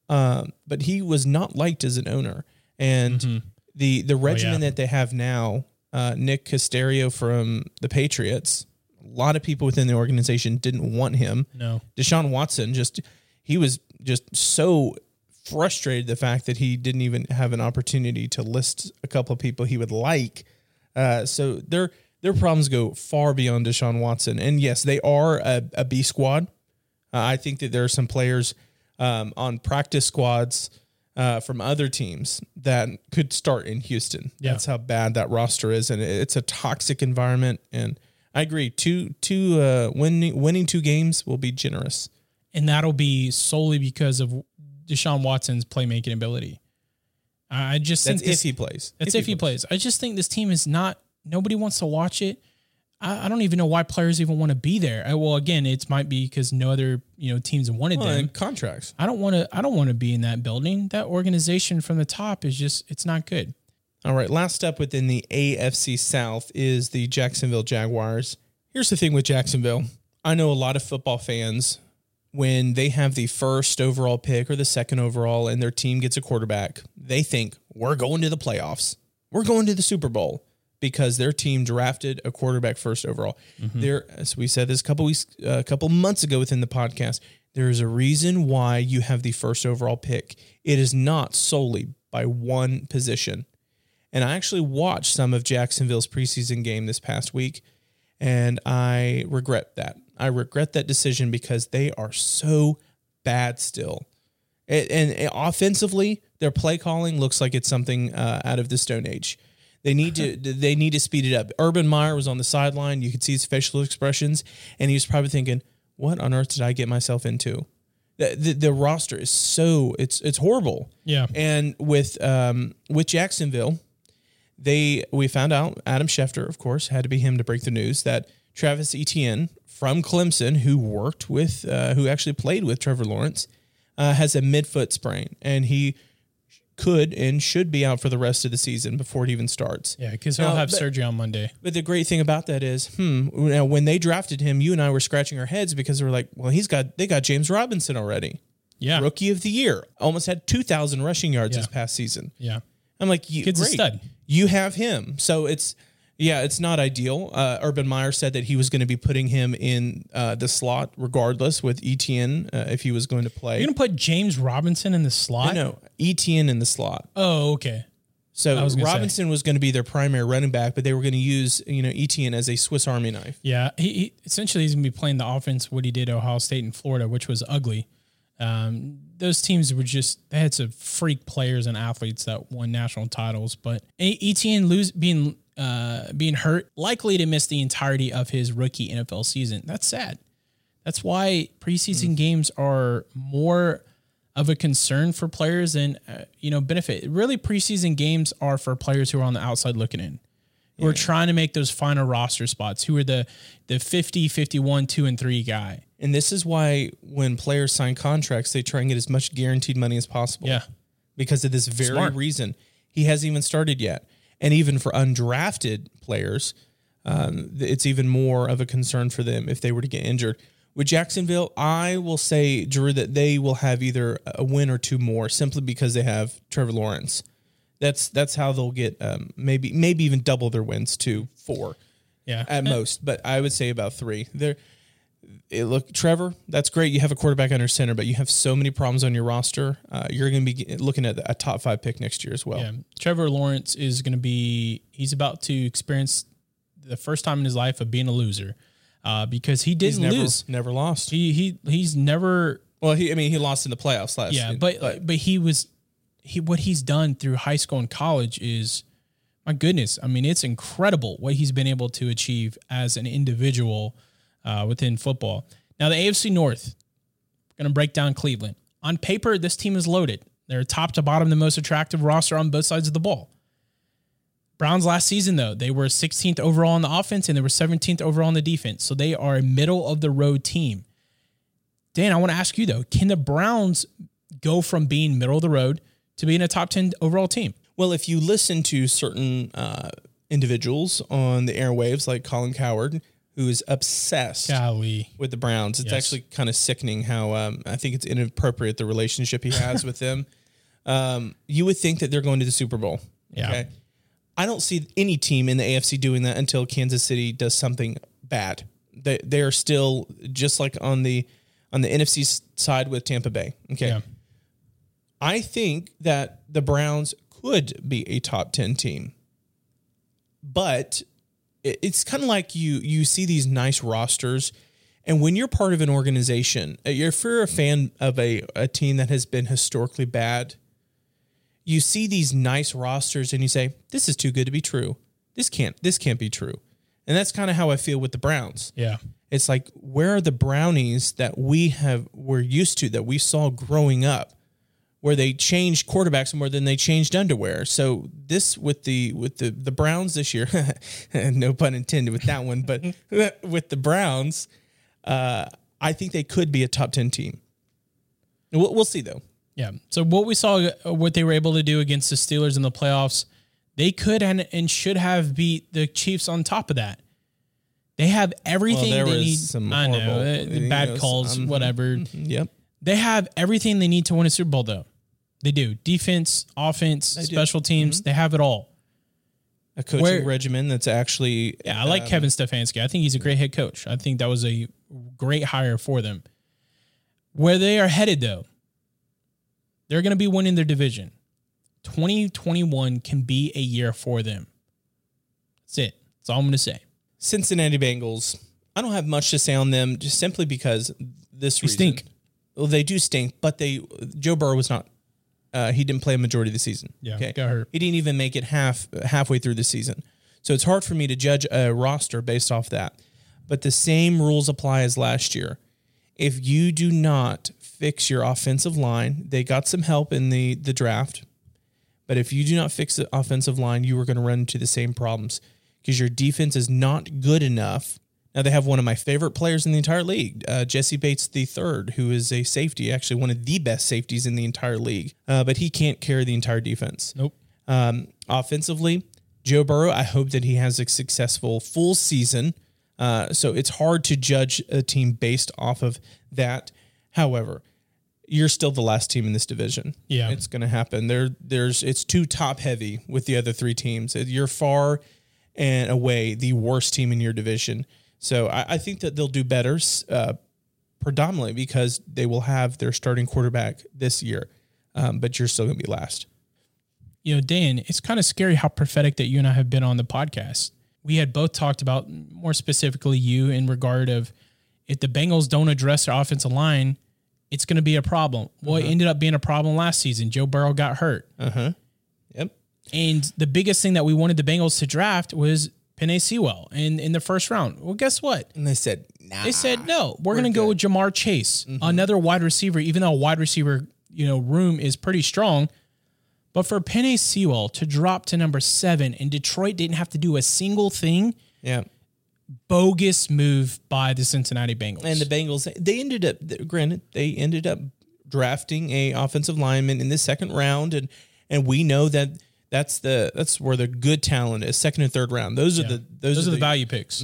um, but he was not liked as an owner. And the the regimen that they have now, uh, Nick Caserio from the Patriots, a lot of people within the organization didn't want him. No. Deshaun Watson just he was just so frustrated the fact that he didn't even have an opportunity to list a couple of people he would like. Uh, so their their problems go far beyond Deshaun Watson, and yes, they are a, a B squad. Uh, I think that there are some players um, on practice squads uh, from other teams that could start in Houston. Yeah. That's how bad that roster is, and it's a toxic environment. And I agree. Two two uh, winning winning two games will be generous. And that'll be solely because of Deshaun Watson's playmaking ability. I just That's think this, if he plays. That's if, he plays. I just think this team is not. Nobody wants to watch it. I, I don't even know why players even want to be there. I, well, again, it might be because no other you know teams wanted Well, them. contracts. I don't want to. I don't want to be in that building. That organization from the top is just. It's not good. All right. Last up within the AFC South is the Jacksonville Jaguars. Here's the thing with Jacksonville. I know a lot of football fans when they have the first overall pick or the second overall and their team gets a quarterback, they think we're going to the playoffs. We're going to the Super Bowl because their team drafted a quarterback first overall. There, as we said this a couple weeks, a couple months ago within the podcast, there is a reason why you have the first overall pick. It is not solely by one position. And I actually watched some of Jacksonville's preseason game this past week, and I regret that. I regret that decision because they are so bad still. And, and offensively, their play calling looks like it's something uh, out of the Stone Age. They need to <laughs> they need to speed it up. Urban Meyer was on the sideline. You could see his facial expressions, and he was probably thinking, "What on earth did I get myself into?" The, the, the roster is so it's it's horrible. Yeah. And with um with Jacksonville, they we found out Adam Schefter, of course, had to be him to break the news that Travis Etienne from Clemson, who worked with uh, who actually played with Trevor Lawrence, uh, has a midfoot sprain, and he could and should be out for the rest of the season before it even starts. Yeah, because he'll have but- surgery on Monday. But the great thing about that is, hmm, now when they drafted him, you and I were scratching our heads because we are like, well, he's got they got James Robinson already, Yeah. rookie of the year, almost had two thousand rushing yards Yeah. this past season. Yeah. I'm like, you, Kid's great. stud. You have him, so it's yeah, it's not ideal. Uh, Urban Meyer said that he was going to be putting him in uh, the slot regardless with Etienne uh, if he was going to play. You're gonna put James Robinson in the slot? no, Etienne in the slot. Oh, okay. So was gonna say. Robinson was going to be their primary running back, but they were going to use you know Etienne as a Swiss Army knife. Yeah, he, he essentially he's gonna be playing the offense what he did at Ohio State and Florida, which was ugly. Um, those teams were just they had some freak players and athletes that won national titles, but Etienne lose being uh, being hurt, likely to miss the entirety of his rookie NFL season. That's sad. That's why preseason games are more of a concern for players and uh, you know benefit. Really, preseason games are for players who are on the outside looking in. Who are trying to make those final roster spots, who are the the 50, 51, 2 and 3 guy. And this is why when players sign contracts, they try and get as much guaranteed money as possible. Yeah. Because of this very Smart. reason. He hasn't even started yet. And even for undrafted players, um, it's even more of a concern for them if they were to get injured. With Jacksonville, I will say, Drew, that they will have either a win or two more simply because they have Trevor Lawrence. That's that's how they'll get um, maybe maybe even double their wins to four Yeah. at most, but I would say about three. There, it look Trevor, that's great. You have a quarterback under center, but you have so many problems on your roster. Uh, you're going to be looking at a top five pick next year as well. Yeah. Trevor Lawrence is going to be, he's about to experience the first time in his life of being a loser uh, because he didn't never lose. never lost. He, he, he's never, well, he I mean he lost in the playoffs last. Year. Yeah, but, but, he was, he, what he's done through high school and college is, my goodness. I mean, it's incredible what he's been able to achieve as an individual uh, within football. Now, the AFC North, going to break down Cleveland. On paper, this team is loaded. They're top to bottom, the most attractive roster on both sides of the ball. Browns last season, though, they were 16th overall on the offense and they were 17th overall on the defense. So they are a middle of the road team. Dan, I want to ask you, though, can the Browns go from being middle of the road to being a top 10 overall team? Well, if you listen to certain uh, individuals on the airwaves, like Colin Cowherd, who is obsessed Golly. with the Browns, it's Yes. actually kind of sickening how um, I think it's inappropriate the relationship he has with them. <laughs> Um, you would think that they're going to the Super Bowl. Yeah. I don't see any team in the AFC doing that until Kansas City does something bad. They they are still just like on the on the NFC side with Tampa Bay. Okay. Yeah. I think that the Browns could be a top 10 team. But it's kind of like you you see these nice rosters and when you're part of an organization, uh, if you're a fan of a, a team that has been historically bad, you see these nice rosters and you say, This is too good to be true. This can't this can't be true. And that's kind of how I feel with the Browns. Yeah. It's like where are the brownies that we have were used to that we saw growing up, where they changed quarterbacks more than they changed underwear. So this with the with the the Browns this year, <laughs> no pun intended with that one, but <laughs> with the Browns, uh, I think they could be a top ten team. We'll, we'll see though. Yeah. So what we saw, what they were able to do against the Steelers in the playoffs, they could and, and should have beat the Chiefs on top of that. They have everything there they was need. some I know horrible- uh, you bad know, calls, um, whatever. Yep. They have everything they need to win a Super Bowl, though. They do defense, offense, do. Mm-hmm. special teams. They have it all. A coaching Where- regimen that's actually Yeah, I like um, Kevin Stefanski. I think he's a great head coach. I think that was a great hire for them. Where they are headed, though, they're going to be winning their division. 2021 can be a year for them. That's it. That's all I'm going to say. Cincinnati Bengals. I don't have much to say on them, just simply because this reason. stink. Well, they do stink, but they Joe Burrow was not. Uh, he didn't play a majority of the season. Yeah, got hurt. He didn't even make it half halfway through the season, so it's hard for me to judge a roster based off that. But the same rules apply as last year. If you do not fix your offensive line, they got some help in the the draft, but if you do not fix the offensive line, you are going to run into the same problems because your defense is not good enough. Now they have one of my favorite players in the entire league, uh, Jessie Bates III, who is a safety, actually one of the best safeties in the entire league. Uh, but he can't carry the entire defense. Nope. Um, offensively, Joe Burrow, I hope that he has a successful full season. Uh, so it's hard to judge a team based off of that. However, you're still the last team in this division. Yeah. it's going to happen. There, there's it's too top heavy with the other three teams. You're far and away the worst team in your division. So I, I think that they'll do better, uh, predominantly because they will have their starting quarterback this year. Um, but you're still going to be last. you know, Dan, it's kind of scary how prophetic that you and I have been on the podcast. We had both talked about more specifically you in regard of if the Bengals don't address their offensive line, it's going to be a problem. Well, it ended up being a problem last season. Joe Burrow got hurt. Uh huh. Yep. And the biggest thing that we wanted the Bengals to draft was Penei Sewell in, in the first round. Well, guess what? And they said, nah. They said, no, we're, going to go with Ja'Marr Chase, Mm-hmm. another wide receiver, even though a wide receiver, you know room is pretty strong. But for Penei Sewell to drop to number seven and Detroit didn't have to do a single thing, Yeah. bogus move by the Cincinnati Bengals. And the Bengals, they ended up, granted, they ended up drafting a offensive lineman in the second round, and and we know that that's the that's where the good talent is, second and third round. Those are the those, those, are the, value picks.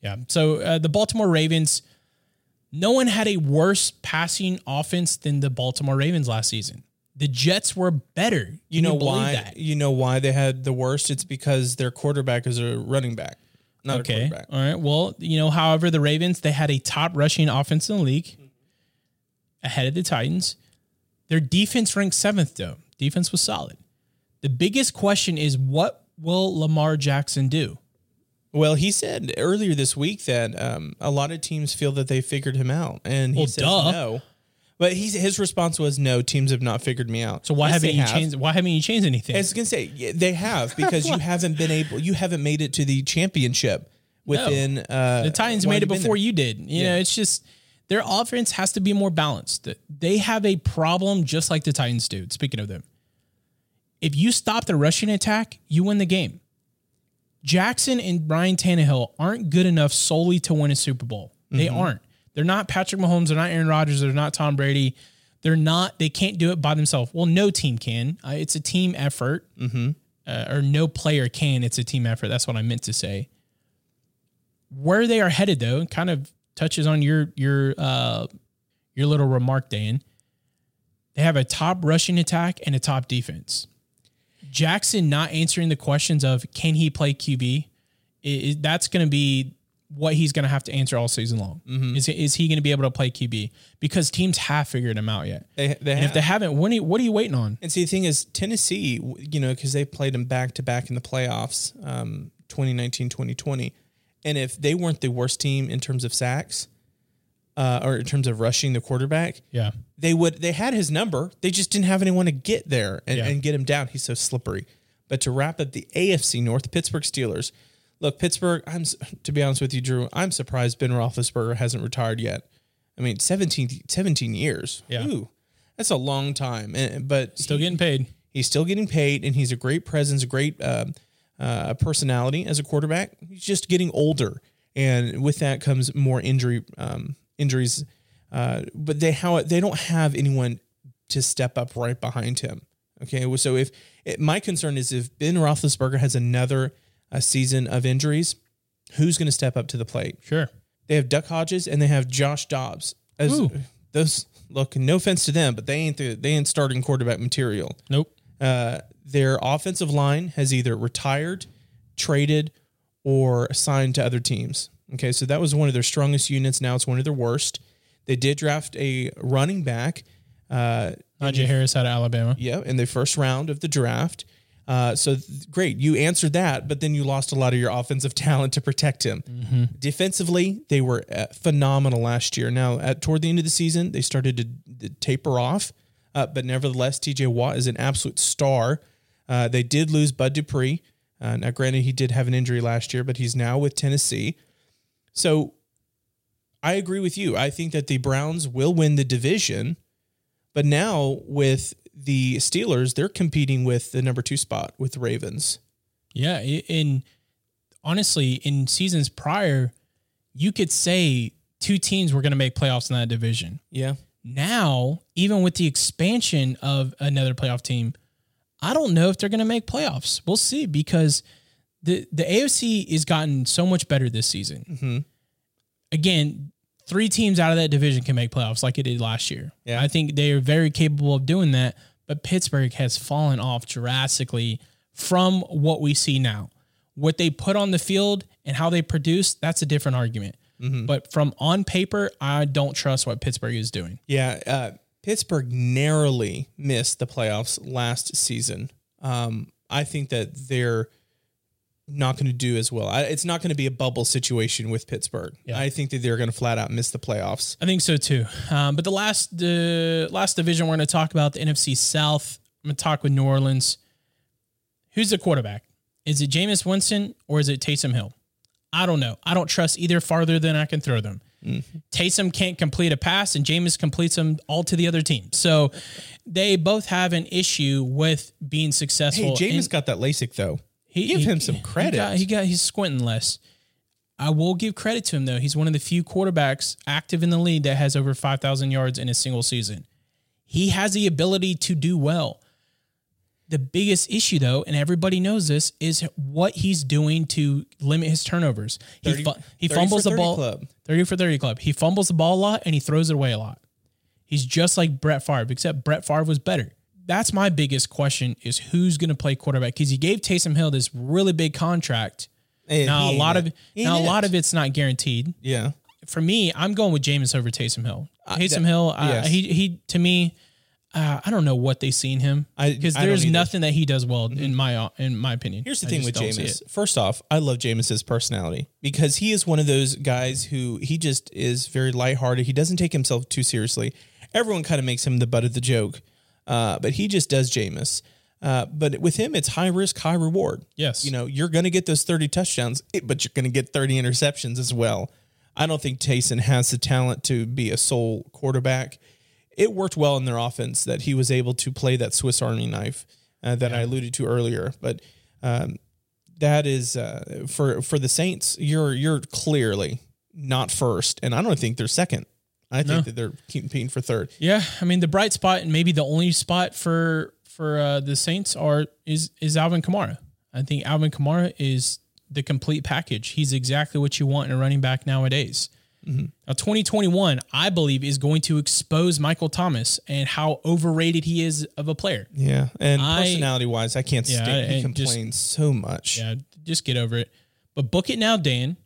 Yeah. So uh, the Baltimore Ravens, no one had a worse passing offense than the Baltimore Ravens last season. The Jets were better. Can You know why? That? You know why they had the worst? It's because their quarterback is a running back, not a Okay. quarterback. All right. Well, you know, however, the Ravens, they had a top rushing offense in the league ahead of the Titans. Their defense ranked seventh, though. Defense was solid. The biggest question is what will Lamar Jackson do? Well, he said earlier this week that um, a lot of teams feel that they figured him out, and he Well, says duh. no. But he's, his response was, "No, teams have not figured me out." So why Yes, haven't you have. changed? Why haven't you changed anything? I was gonna say yeah, they have <laughs> because you haven't been able, you haven't made it to the championship within. Uh, The Titans made it before you did. You know, it's just their offense has to be more balanced. They have a problem just like the Titans do. Speaking of them, if you stop the rushing attack, you win the game. Jackson and Brian Tannehill aren't good enough solely to win a Super Bowl. They aren't. They're not Patrick Mahomes. They're not Aaron Rodgers. They're not Tom Brady. They're not. They can't do it by themselves. Well, no team can. Uh, it's a team effort, uh, or no player can. It's a team effort. That's what I meant to say where they are headed though kind of touches on your your uh your little remark dan they have a top rushing attack and a top defense jackson not answering the questions of can he play qb i- i- that's going to be what he's going to have to answer all season long. Is, is he going to be able to play qb because teams have figured him out yet. They, they if they haven't what are, you, what are you waiting on? And see, the thing is, Tennessee, you know, because they played them back to back in the playoffs, um, 2019, 2020. And if they weren't the worst team in terms of sacks uh, or in terms of rushing the quarterback, yeah they would, they had his number. They just didn't have anyone to get there and, Yeah. and get him down. He's so slippery. But to wrap up the AFC North, Pittsburgh Steelers. Look, Pittsburgh, I'm, to be honest with you, Drew, I'm surprised Ben Roethlisberger hasn't retired yet. I mean, 17, 17 years. Yeah. Ooh, that's a long time. And, but still he- getting paid He's still getting paid, and he's a great presence, a great uh, uh, personality as a quarterback. He's just getting older, and with that comes more injury um, injuries. Uh, but they how they don't have anyone to step up right behind him. Okay, so if it, my concern is if Ben Roethlisberger has another uh, season of injuries, who's going to step up to the plate? sure They have Duck Hodges and they have Josh Dobbs. As Ooh. those look, no offense to them, but they ain't the, they ain't starting quarterback material. nope Uh, their offensive line has either retired, traded, or signed to other teams. Okay, so that was one of their strongest units. Now it's one of their worst. They did draft a running back. Uh, najee harris out of alabama yeah, in the first round of the draft. Uh, so th- great, you answered that, but then you lost a lot of your offensive <laughs> talent to protect him. Defensively, they were uh, phenomenal last year. Now, at toward the end of the season, they started to, to taper off, uh, but nevertheless, T.J. Watt is an absolute star. Uh, they did lose Bud Dupree. Uh, now, granted, he did have an injury last year, but he's now with Tennessee. So, I agree with you. I think that the Browns will win the division. But now with the Steelers, they're competing with the number two spot with the Ravens. Yeah, in honestly, in seasons prior, you could say two teams were going to make playoffs in that division. Yeah. Now, even with the expansion of another playoff team, I don't know if they're going to make playoffs. We'll see because the the AFC has gotten so much better this season. Again, three teams out of that division can make playoffs like it did last year. Yeah. I think they are very capable of doing that. But Pittsburgh has fallen off drastically from what we see now. What they put on the field and how they produce, that's a different argument. But from on paper, I don't trust what Pittsburgh is doing. Yeah. Uh, Pittsburgh narrowly missed the playoffs last season. Um, I think that they're not going to do as well. I, it's not going to be a bubble situation with Pittsburgh. Yeah. I think that they're going to flat out miss the playoffs. I think so too. Um, but the last the last division we're going to talk about the NFC South. I'm going to talk with New Orleans. Who's the quarterback? Is it Jameis Winston or is it Taysom Hill? I don't know. I don't trust either farther than I can throw them. Taysom can't complete a pass, and Jameis completes them all to the other team. So they both have an issue with being successful. Hey. Jameis in- got that LASIK though. He, Give he- him some he credit. got- He got, he's squinting less. I will give credit to him though. He's one of the few quarterbacks active in the league that has over five thousand yards in a single season. He has the ability to do well. The biggest issue though, and everybody knows this, is what he's doing to limit his turnovers. 30 he fu- he fumbles the ball club. thirty for thirty club. He fumbles the ball a lot and he throws it away a lot. He's just like Brett Favre, except Brett Favre was better. That's my biggest question: is who's going to play quarterback? Because he gave Taysom Hill this really big contract. And Now a lot of. Now a ain't lot of it's not guaranteed. yeah. For me, I'm going with Jameis over Taysom Hill. Taysom that- Hill, uh, yes. he he to me, uh, I don't know what they see in him I- because there's. Mm-hmm. nothing that he does well in my uh, in my opinion. Here's the I thing with Jameis. First off, I love Jameis's personality because he is one of those guys who he just is very lighthearted. He doesn't take himself too seriously. Everyone kind of makes him the butt of the joke, uh, but he just does Jameis. Uh, but with him, it's high risk, high reward. Yes. You know, you're going to get those 30 touchdowns, but you're going to get 30 interceptions as well. I don't think Taysom has the talent to be a sole quarterback. It worked well in their offense that he was able to play that Swiss Army knife uh, that I alluded to earlier. But um, that is uh, for for the Saints. You're you're clearly not first, and I don't think they're second. I think that they're competing for third. Yeah, I mean the bright spot and maybe the only spot for for uh, the Saints are is is Alvin Kamara. I think Alvin Kamara is the complete package. He's exactly what you want in a running back nowadays. Mm-hmm. Now, 2021, I believe, is going to expose Michael Thomas and how overrated he is of a player. Yeah, and I- personality wise, I can't Yeah, stand. He and just- complains so much. Yeah, just get over it. But book it now, Dan.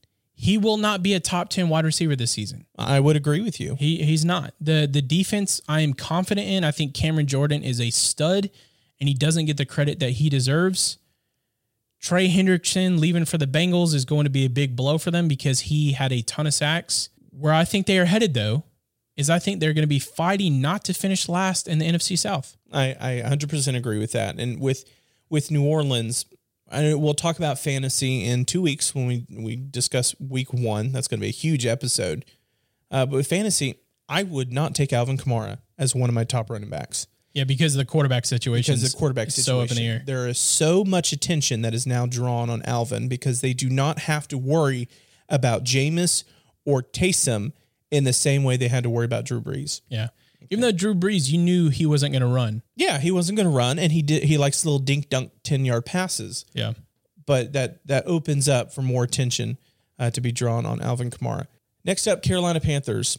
He will not be a top 10 wide receiver this season. I would agree with you. He he's not. The the defense I am confident in. I think Cameron Jordan is a stud and he doesn't get the credit that he deserves. Trey Hendrickson leaving for the Bengals is going to be a big blow for them because he had a ton of sacks. Where I think they are headed though is I think they're going to be fighting not to finish last in the NFC South. I, I 100% agree with that. And with with New Orleans, I, we'll talk about fantasy in two weeks when we, we discuss week one. That's going to be a huge episode. Uh, but with fantasy, I would not take Alvin Kamara as one of my top running backs Yeah, because of the quarterback situation. because the quarterback so situation. up in the air. There is so much attention that is now drawn on Alvin because they do not have to worry about Jameis or Taysom in the same way they had to worry about Drew Brees. Yeah. Even though Drew Brees, you knew he wasn't going to run. Yeah, he wasn't going to run, and he did. He likes little dink dunk ten yard passes. Yeah. but that that opens up for more attention uh, to be drawn on Alvin Kamara. Next up, Carolina Panthers.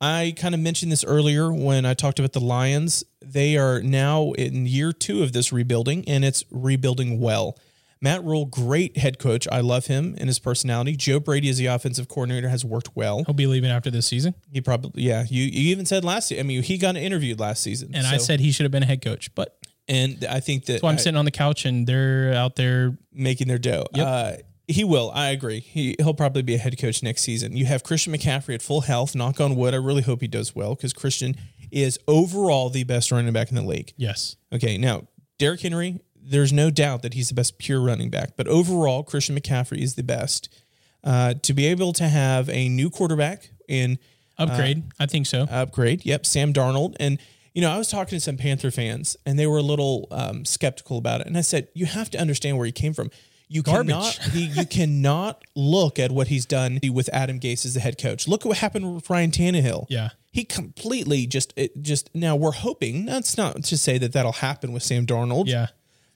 I kind of mentioned this earlier when I talked about the Lions. They are now in year two of this rebuilding, and it's rebuilding well. Matt Rhule, great head coach. I love him and his personality. Joe Brady, as the offensive coordinator, has worked well. He'll be leaving after this season. He probably, yeah. You you even said last. Year. I mean, he got interviewed last season, And I said he should have been a head coach, but and I think that that's why I'm I- sitting on the couch and they're out there. making their dough. Uh, he will. I agree. He he'll probably be a head coach next season. You have Christian McCaffrey at full health. Knock on wood. I really hope he does well because Christian is overall the best running back in the league. Yes. Okay, now Derrick Henry. There's no doubt that he's the best pure running back, but overall, Christian McCaffrey is the best. Uh, to be able to have a new quarterback in Upgrade. I think so. upgrade. Yep, Sam Darnold. And you know, I was talking to some Panther fans, and they were a little um, skeptical about it. And I said, you have to understand where he came from. You Garbage. cannot <laughs> he, you cannot look at what he's done with Adam Gase as the head coach. Look at what happened with Ryan Tannehill. Yeah. He completely just it just now we're hoping that's not to say that that'll happen with Sam Darnold. Yeah.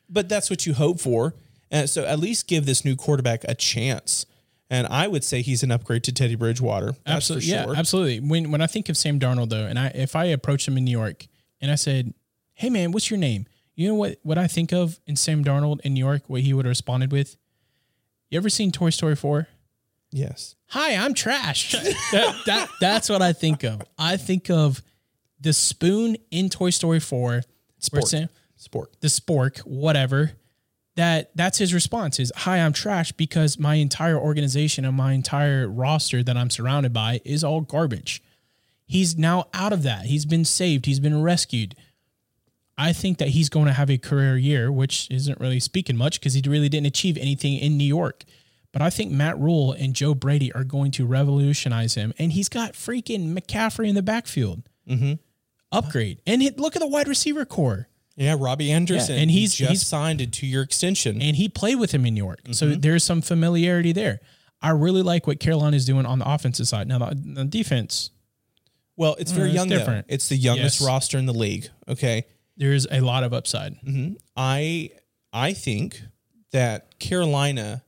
But that's what you hope for. And so at least give this new quarterback a chance. And I would say he's an upgrade to Teddy Bridgewater. That's Absolutely. for Yeah, absolutely. When when I think of Sam Darnold though, and I if I approached him in New York and I said, Hey man, what's your name? You know what what I think of in Sam Darnold in New York, what he would have responded with? You ever seen Toy Story 4? Yes. Hi, I'm trash. <laughs> that, that that's what I think of. I think of the spoon in Toy Story 4. where Sport. Sam- Sport. the spork, whatever. That that's his response is, "Hi, I'm trash because my entire organization and my entire roster that I'm surrounded by is all garbage." He's now out of that. He's been saved. He's been rescued. I think that he's going to have a career year, which isn't really speaking much because he really didn't achieve anything in New York. But I think Matt Rhule and Joe Brady are going to revolutionize him. And he's got freaking McCaffrey in the backfield. Mm-hmm. Upgrade. And hit, look at the wide receiver corps. Yeah, Robbie Anderson. Yeah, and he's- just he's- signed a two year extension. And he played with him in New York. So mm-hmm. there's some familiarity there. I really like what Carolina is doing on the offensive side. Now, the, the defense, well, it's very mm, it's young though. different. It's the youngest Yes. roster in the league. Okay. there's a lot of upside. Mm-hmm. I I think that Carolina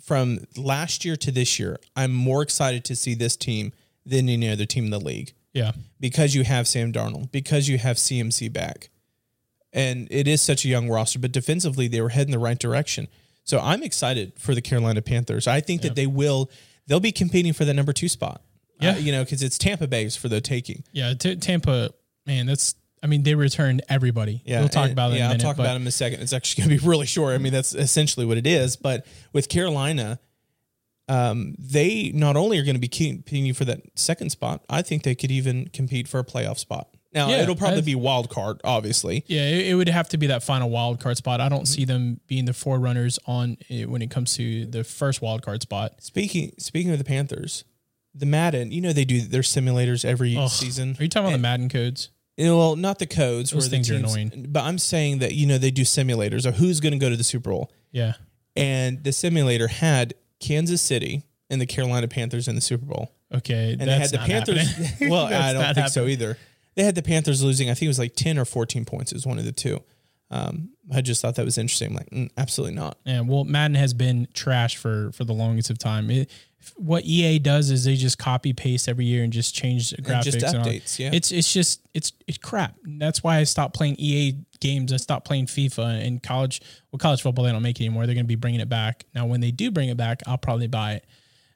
from last year to this year, I'm more excited to see this team than any other team in the league Yeah. because you have Sam Darnold, because you have CMC back. And it is such a young roster, but defensively they were heading the right direction. So I'm excited for the Carolina Panthers. I think that they will they'll be competing for the number 2 spot. Yeah. Uh, you know, cuz it's Tampa Bay's for the taking. Yeah. T- Tampa, man, that's, I mean, they returned everybody. Yeah, We'll talk and- about it Yeah, in a minute. I'll talk but- about it in a second. It's actually going to be <laughs> really short. I mean, that's essentially what it is. But with Carolina, um, they not only are going to be competing for that second spot, I think they could even compete for a playoff spot. Now Yeah, it'll probably be wild card, obviously. Yeah, it, it would have to be that final wild card spot. I don't Mm-hmm. see them being the forerunners on eh, when it comes to the first wild card spot. Speaking speaking of the Panthers, the Madden, you know they do their simulators every Ugh. season. Are you talking about the Madden codes? You know, well, not the codes Those things the are annoying. But I'm saying that you know they do simulators of who's going to go to the Super Bowl. Yeah. and the simulator had Kansas City and the Carolina Panthers in the Super Bowl. Okay. And that's they had the Panthers. happening. <laughs> well, <laughs> I don't think so either. They had the Panthers losing. I think it was like ten or fourteen points. It was one of the two. Um, I just thought that was interesting. I'm like, mm, absolutely not. Yeah, well, Madden has been trash for for the longest of time. It, what EA does is they just copy paste every year and just change the graphics just and all. updates, yeah. it's it's just it's it's crap. That's why I stopped playing EA games. I stopped playing FIFA and college. Well, college football they don't make anymore. They're going to be bringing it back now. When they do bring it back, I'll probably buy it.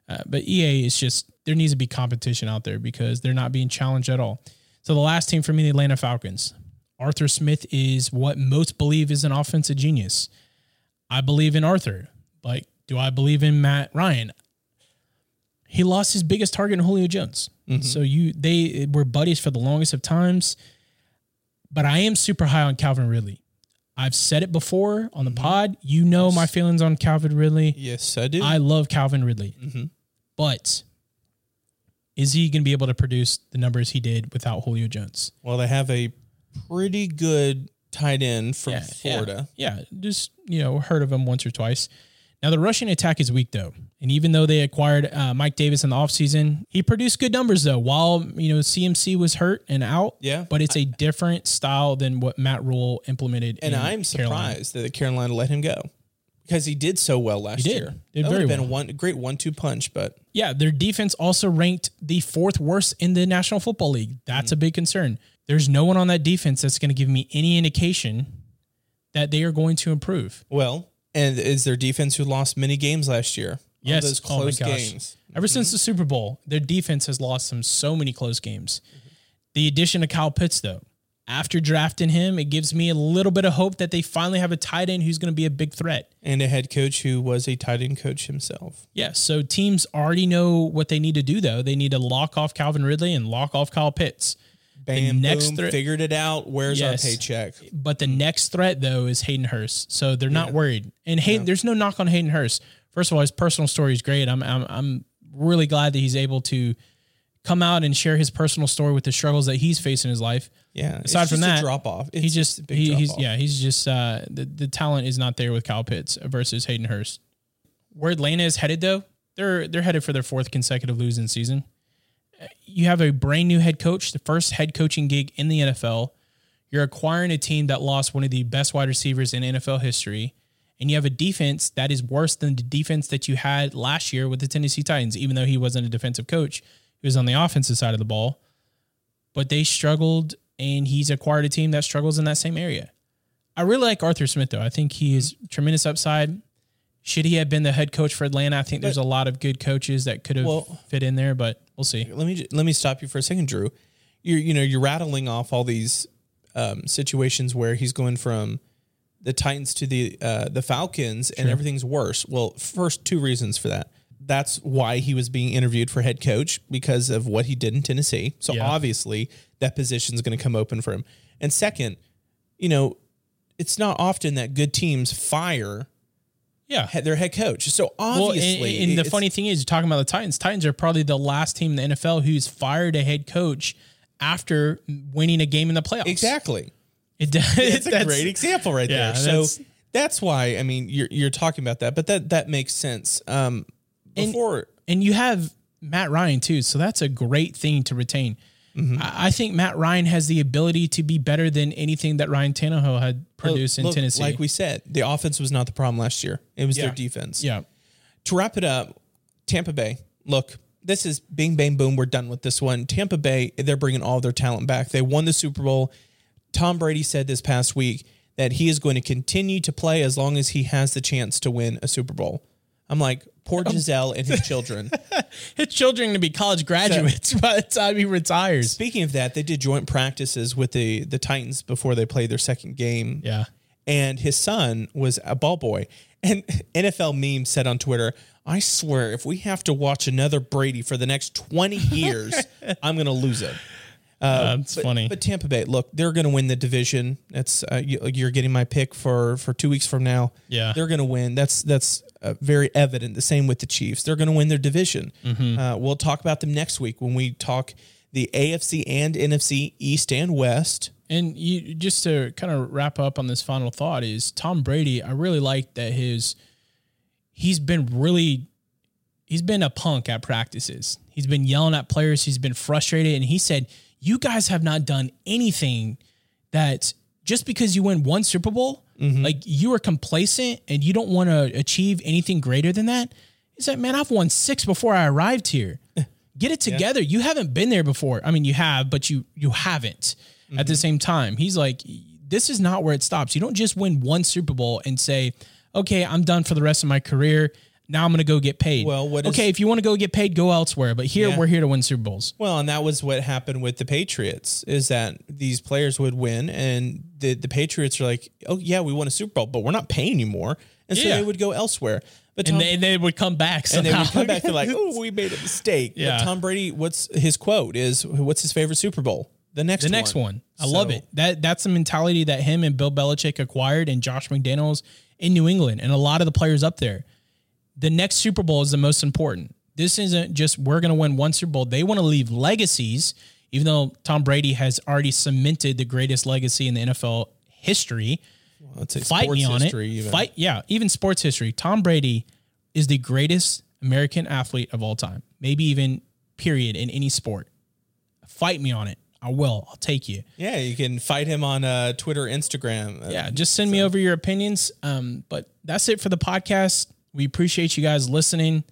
Uh, but EA is just there needs to be competition out there because they're not being challenged at all. So the last team for me, the Atlanta Falcons. Arthur Smith is what most believe is an offensive genius. I believe in Arthur. Like, do I believe in Matt Ryan? He lost his biggest target in Julio Jones. Mm-hmm. So you they were buddies for the longest of times. But I am super high on Calvin Ridley. I've said it before on the mm-hmm. pod. You know my feelings on Calvin Ridley. Yes, I do. I love Calvin Ridley. Mm-hmm. But is he going to be able to produce the numbers he did without Julio Jones? well, they have a pretty good tight end from Yeah, Florida. Yeah, yeah, just you know, heard of him once or twice. Now the rushing attack is weak though, and even though they acquired uh, Mike Davis in the offseason, he produced good numbers though. While you know CMC was hurt and out, Yeah. but it's a different style than what Matt Rhule implemented. And I'm Carolina. surprised that Carolina let him go because he did so well last did. year. Did that would have been well. a one great one-two punch, but Yeah, their defense also ranked the fourth worst in the National Football League. That's mm. a big concern. There's no one on that defense that's going to give me any indication that they are going to improve. well, and is their defense who lost many games last year? Yes, those oh close gosh. games. Ever mm-hmm. since the Super Bowl, their defense has lost them so many close games. The addition of Kyle Pitts, though, after drafting him, it gives me a little bit of hope that they finally have a tight end who's going to be a big threat. and a head coach who was a tight end coach himself. Yeah, so teams already know what they need to do, though. They need to lock off Calvin Ridley and lock off Kyle Pitts. Bam, next boom, threat- figured it out. Where's Yes. our paycheck? But the next threat, though, is Hayden Hurst. So they're not worried. And Hayden, there's no knock on Hayden Hurst. First of all, his personal story is great. I'm, I'm, I'm really glad that he's able to come out and share his personal story with the struggles that he's facing in his life. Yeah. Aside from that, drop off. he just he, he's yeah he's just uh the, the talent is not there with Kyle Pitts versus Hayden Hurst. Where Atlanta is headed though, they're they're headed for their fourth consecutive losing season. You have a brand new head coach, the first head coaching gig in the NFL. You're acquiring a team that lost one of the best wide receivers in NFL history, and you have a defense that is worse than the defense that you had last year with the Tennessee Titans. Even though he wasn't a defensive coach, he was on the offensive side of the ball but they struggled and he's acquired a team that struggles in that same area. I really like Arthur Smith though. I think he is tremendous upside. Should he have been the head coach for Atlanta? I think there's a lot of good coaches that could have Well- fit in there, but we'll see. let me let me stop you for a second, Drew. You're you know you're rattling off all these um, situations where he's going from the Titans to the uh, the Falcons and everything's worse. Well, first two reasons for that. That's why he was being interviewed for head coach because of what he did in Tennessee. So Yeah. obviously that position is going to come open for him. And second, you know, it's not often that good teams fire Yeah. their head coach. So Well, obviously, and, and the funny thing is, you're talking about the Titans. Titans are probably the last team in the NFL who's fired a head coach after winning a game in the playoffs. exactly. It, It's <laughs> a great example right Yeah, there. So that's- that's, why I mean you're you're talking about that, but that that makes sense. Um, before and you have Matt Ryan too, so that's a great thing to retain. Mm-hmm. I, think Matt Ryan has the ability to be better than anything that Ryan Tannehill had produced in look, Tennessee. like we said, the offense was not the problem last year. It was Yeah. their defense. yeah, to wrap it up, Tampa Bay. Look, this is bing, bang, boom. We're done with this one. Tampa Bay, they're bringing all their talent back. They won the Super Bowl. Tom Brady said this past week that he is going to continue to play as long as he has the chance to win a Super Bowl. I'm like, poor Gisele and his children. <laughs> his children to be college graduates <laughs> by the time he retires. Speaking of that, they did joint practices with the the Titans before they played their second game. Yeah. and his son was a ball boy. And <laughs> NFL meme said on Twitter, I swear, if we have to watch another Brady for the next 20 years, I'm going to lose it. That's But, funny. But Tampa Bay, look, they're going to win the division. That's uh, you, you're getting my pick for for two weeks from now. Yeah. they're going to win. That's that's uh, very evident. The same with the Chiefs. They're going to win their division. Mm-hmm. Uh, we'll talk about them next week when we talk the AFC and NFC East and West. And you just to kind of wrap up on this final thought is Tom Brady. I really like that his he's been really he's been a punk at practices. He's been yelling at players. He's been frustrated, and he said, "You guys have not done anything that just because you win one Super Bowl, mm-hmm. like you are complacent and you don't want to achieve anything greater than that." He said, "Man, I've won six before I arrived here." <laughs> Get it together. You haven't been there before. I mean, you have, but you you haven't. At the mm-hmm. same time, he's like, this is not where it stops. You don't just win one Super Bowl and say, okay, I'm done for the rest of my career. Now I'm going to go get paid. Well, what okay, if you want to go get paid, go elsewhere. But here, Yeah. we're here to win Super Bowls. Well, and that was what happened with the Patriots is that these players would win and the, the Patriots are like, oh, yeah, we won a Super Bowl, but we're not paying you more. And so Yeah. they would go elsewhere. But And Tom, they, they would come back and they somehow. would come back to like, <laughs> oh, we made a mistake. Yeah. But Tom Brady, what's his quote is, what's his favorite Super Bowl? The next the next one. I love it. That that's the mentality that him and Bill Belichick acquired and Josh McDaniels in New England and a lot of the players up there. The next Super Bowl is the most important. This isn't just we're going to win one Super Bowl. They want to leave legacies, even though Tom Brady has already cemented the greatest legacy in the NFL history. Let's Fight me on it. even. Fight, yeah, even sports history. Tom Brady is the greatest American athlete of all time, maybe even period in any sport. Fight me on it. I will. I'll take you. Yeah, you can fight him on uh, Twitter, Instagram. Uh, Yeah, just send me over your opinions. Um, but that's it for the podcast. We appreciate you guys listening.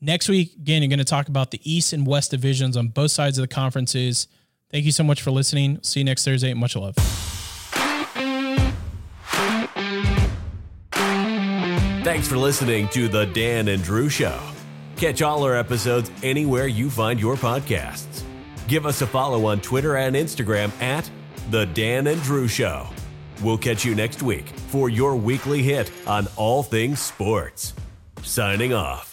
Next week, again, you're going to talk about the East and West divisions on both sides of the conferences. Thank you so much for listening. See you next Thursday. Much love. Thanks for listening to The Dan and Drew Show. Catch all our episodes anywhere you find your podcasts. Give us a follow on Twitter and Instagram at The Dan and Drew Show. We'll catch you next week for your weekly hit on all things sports. Signing off.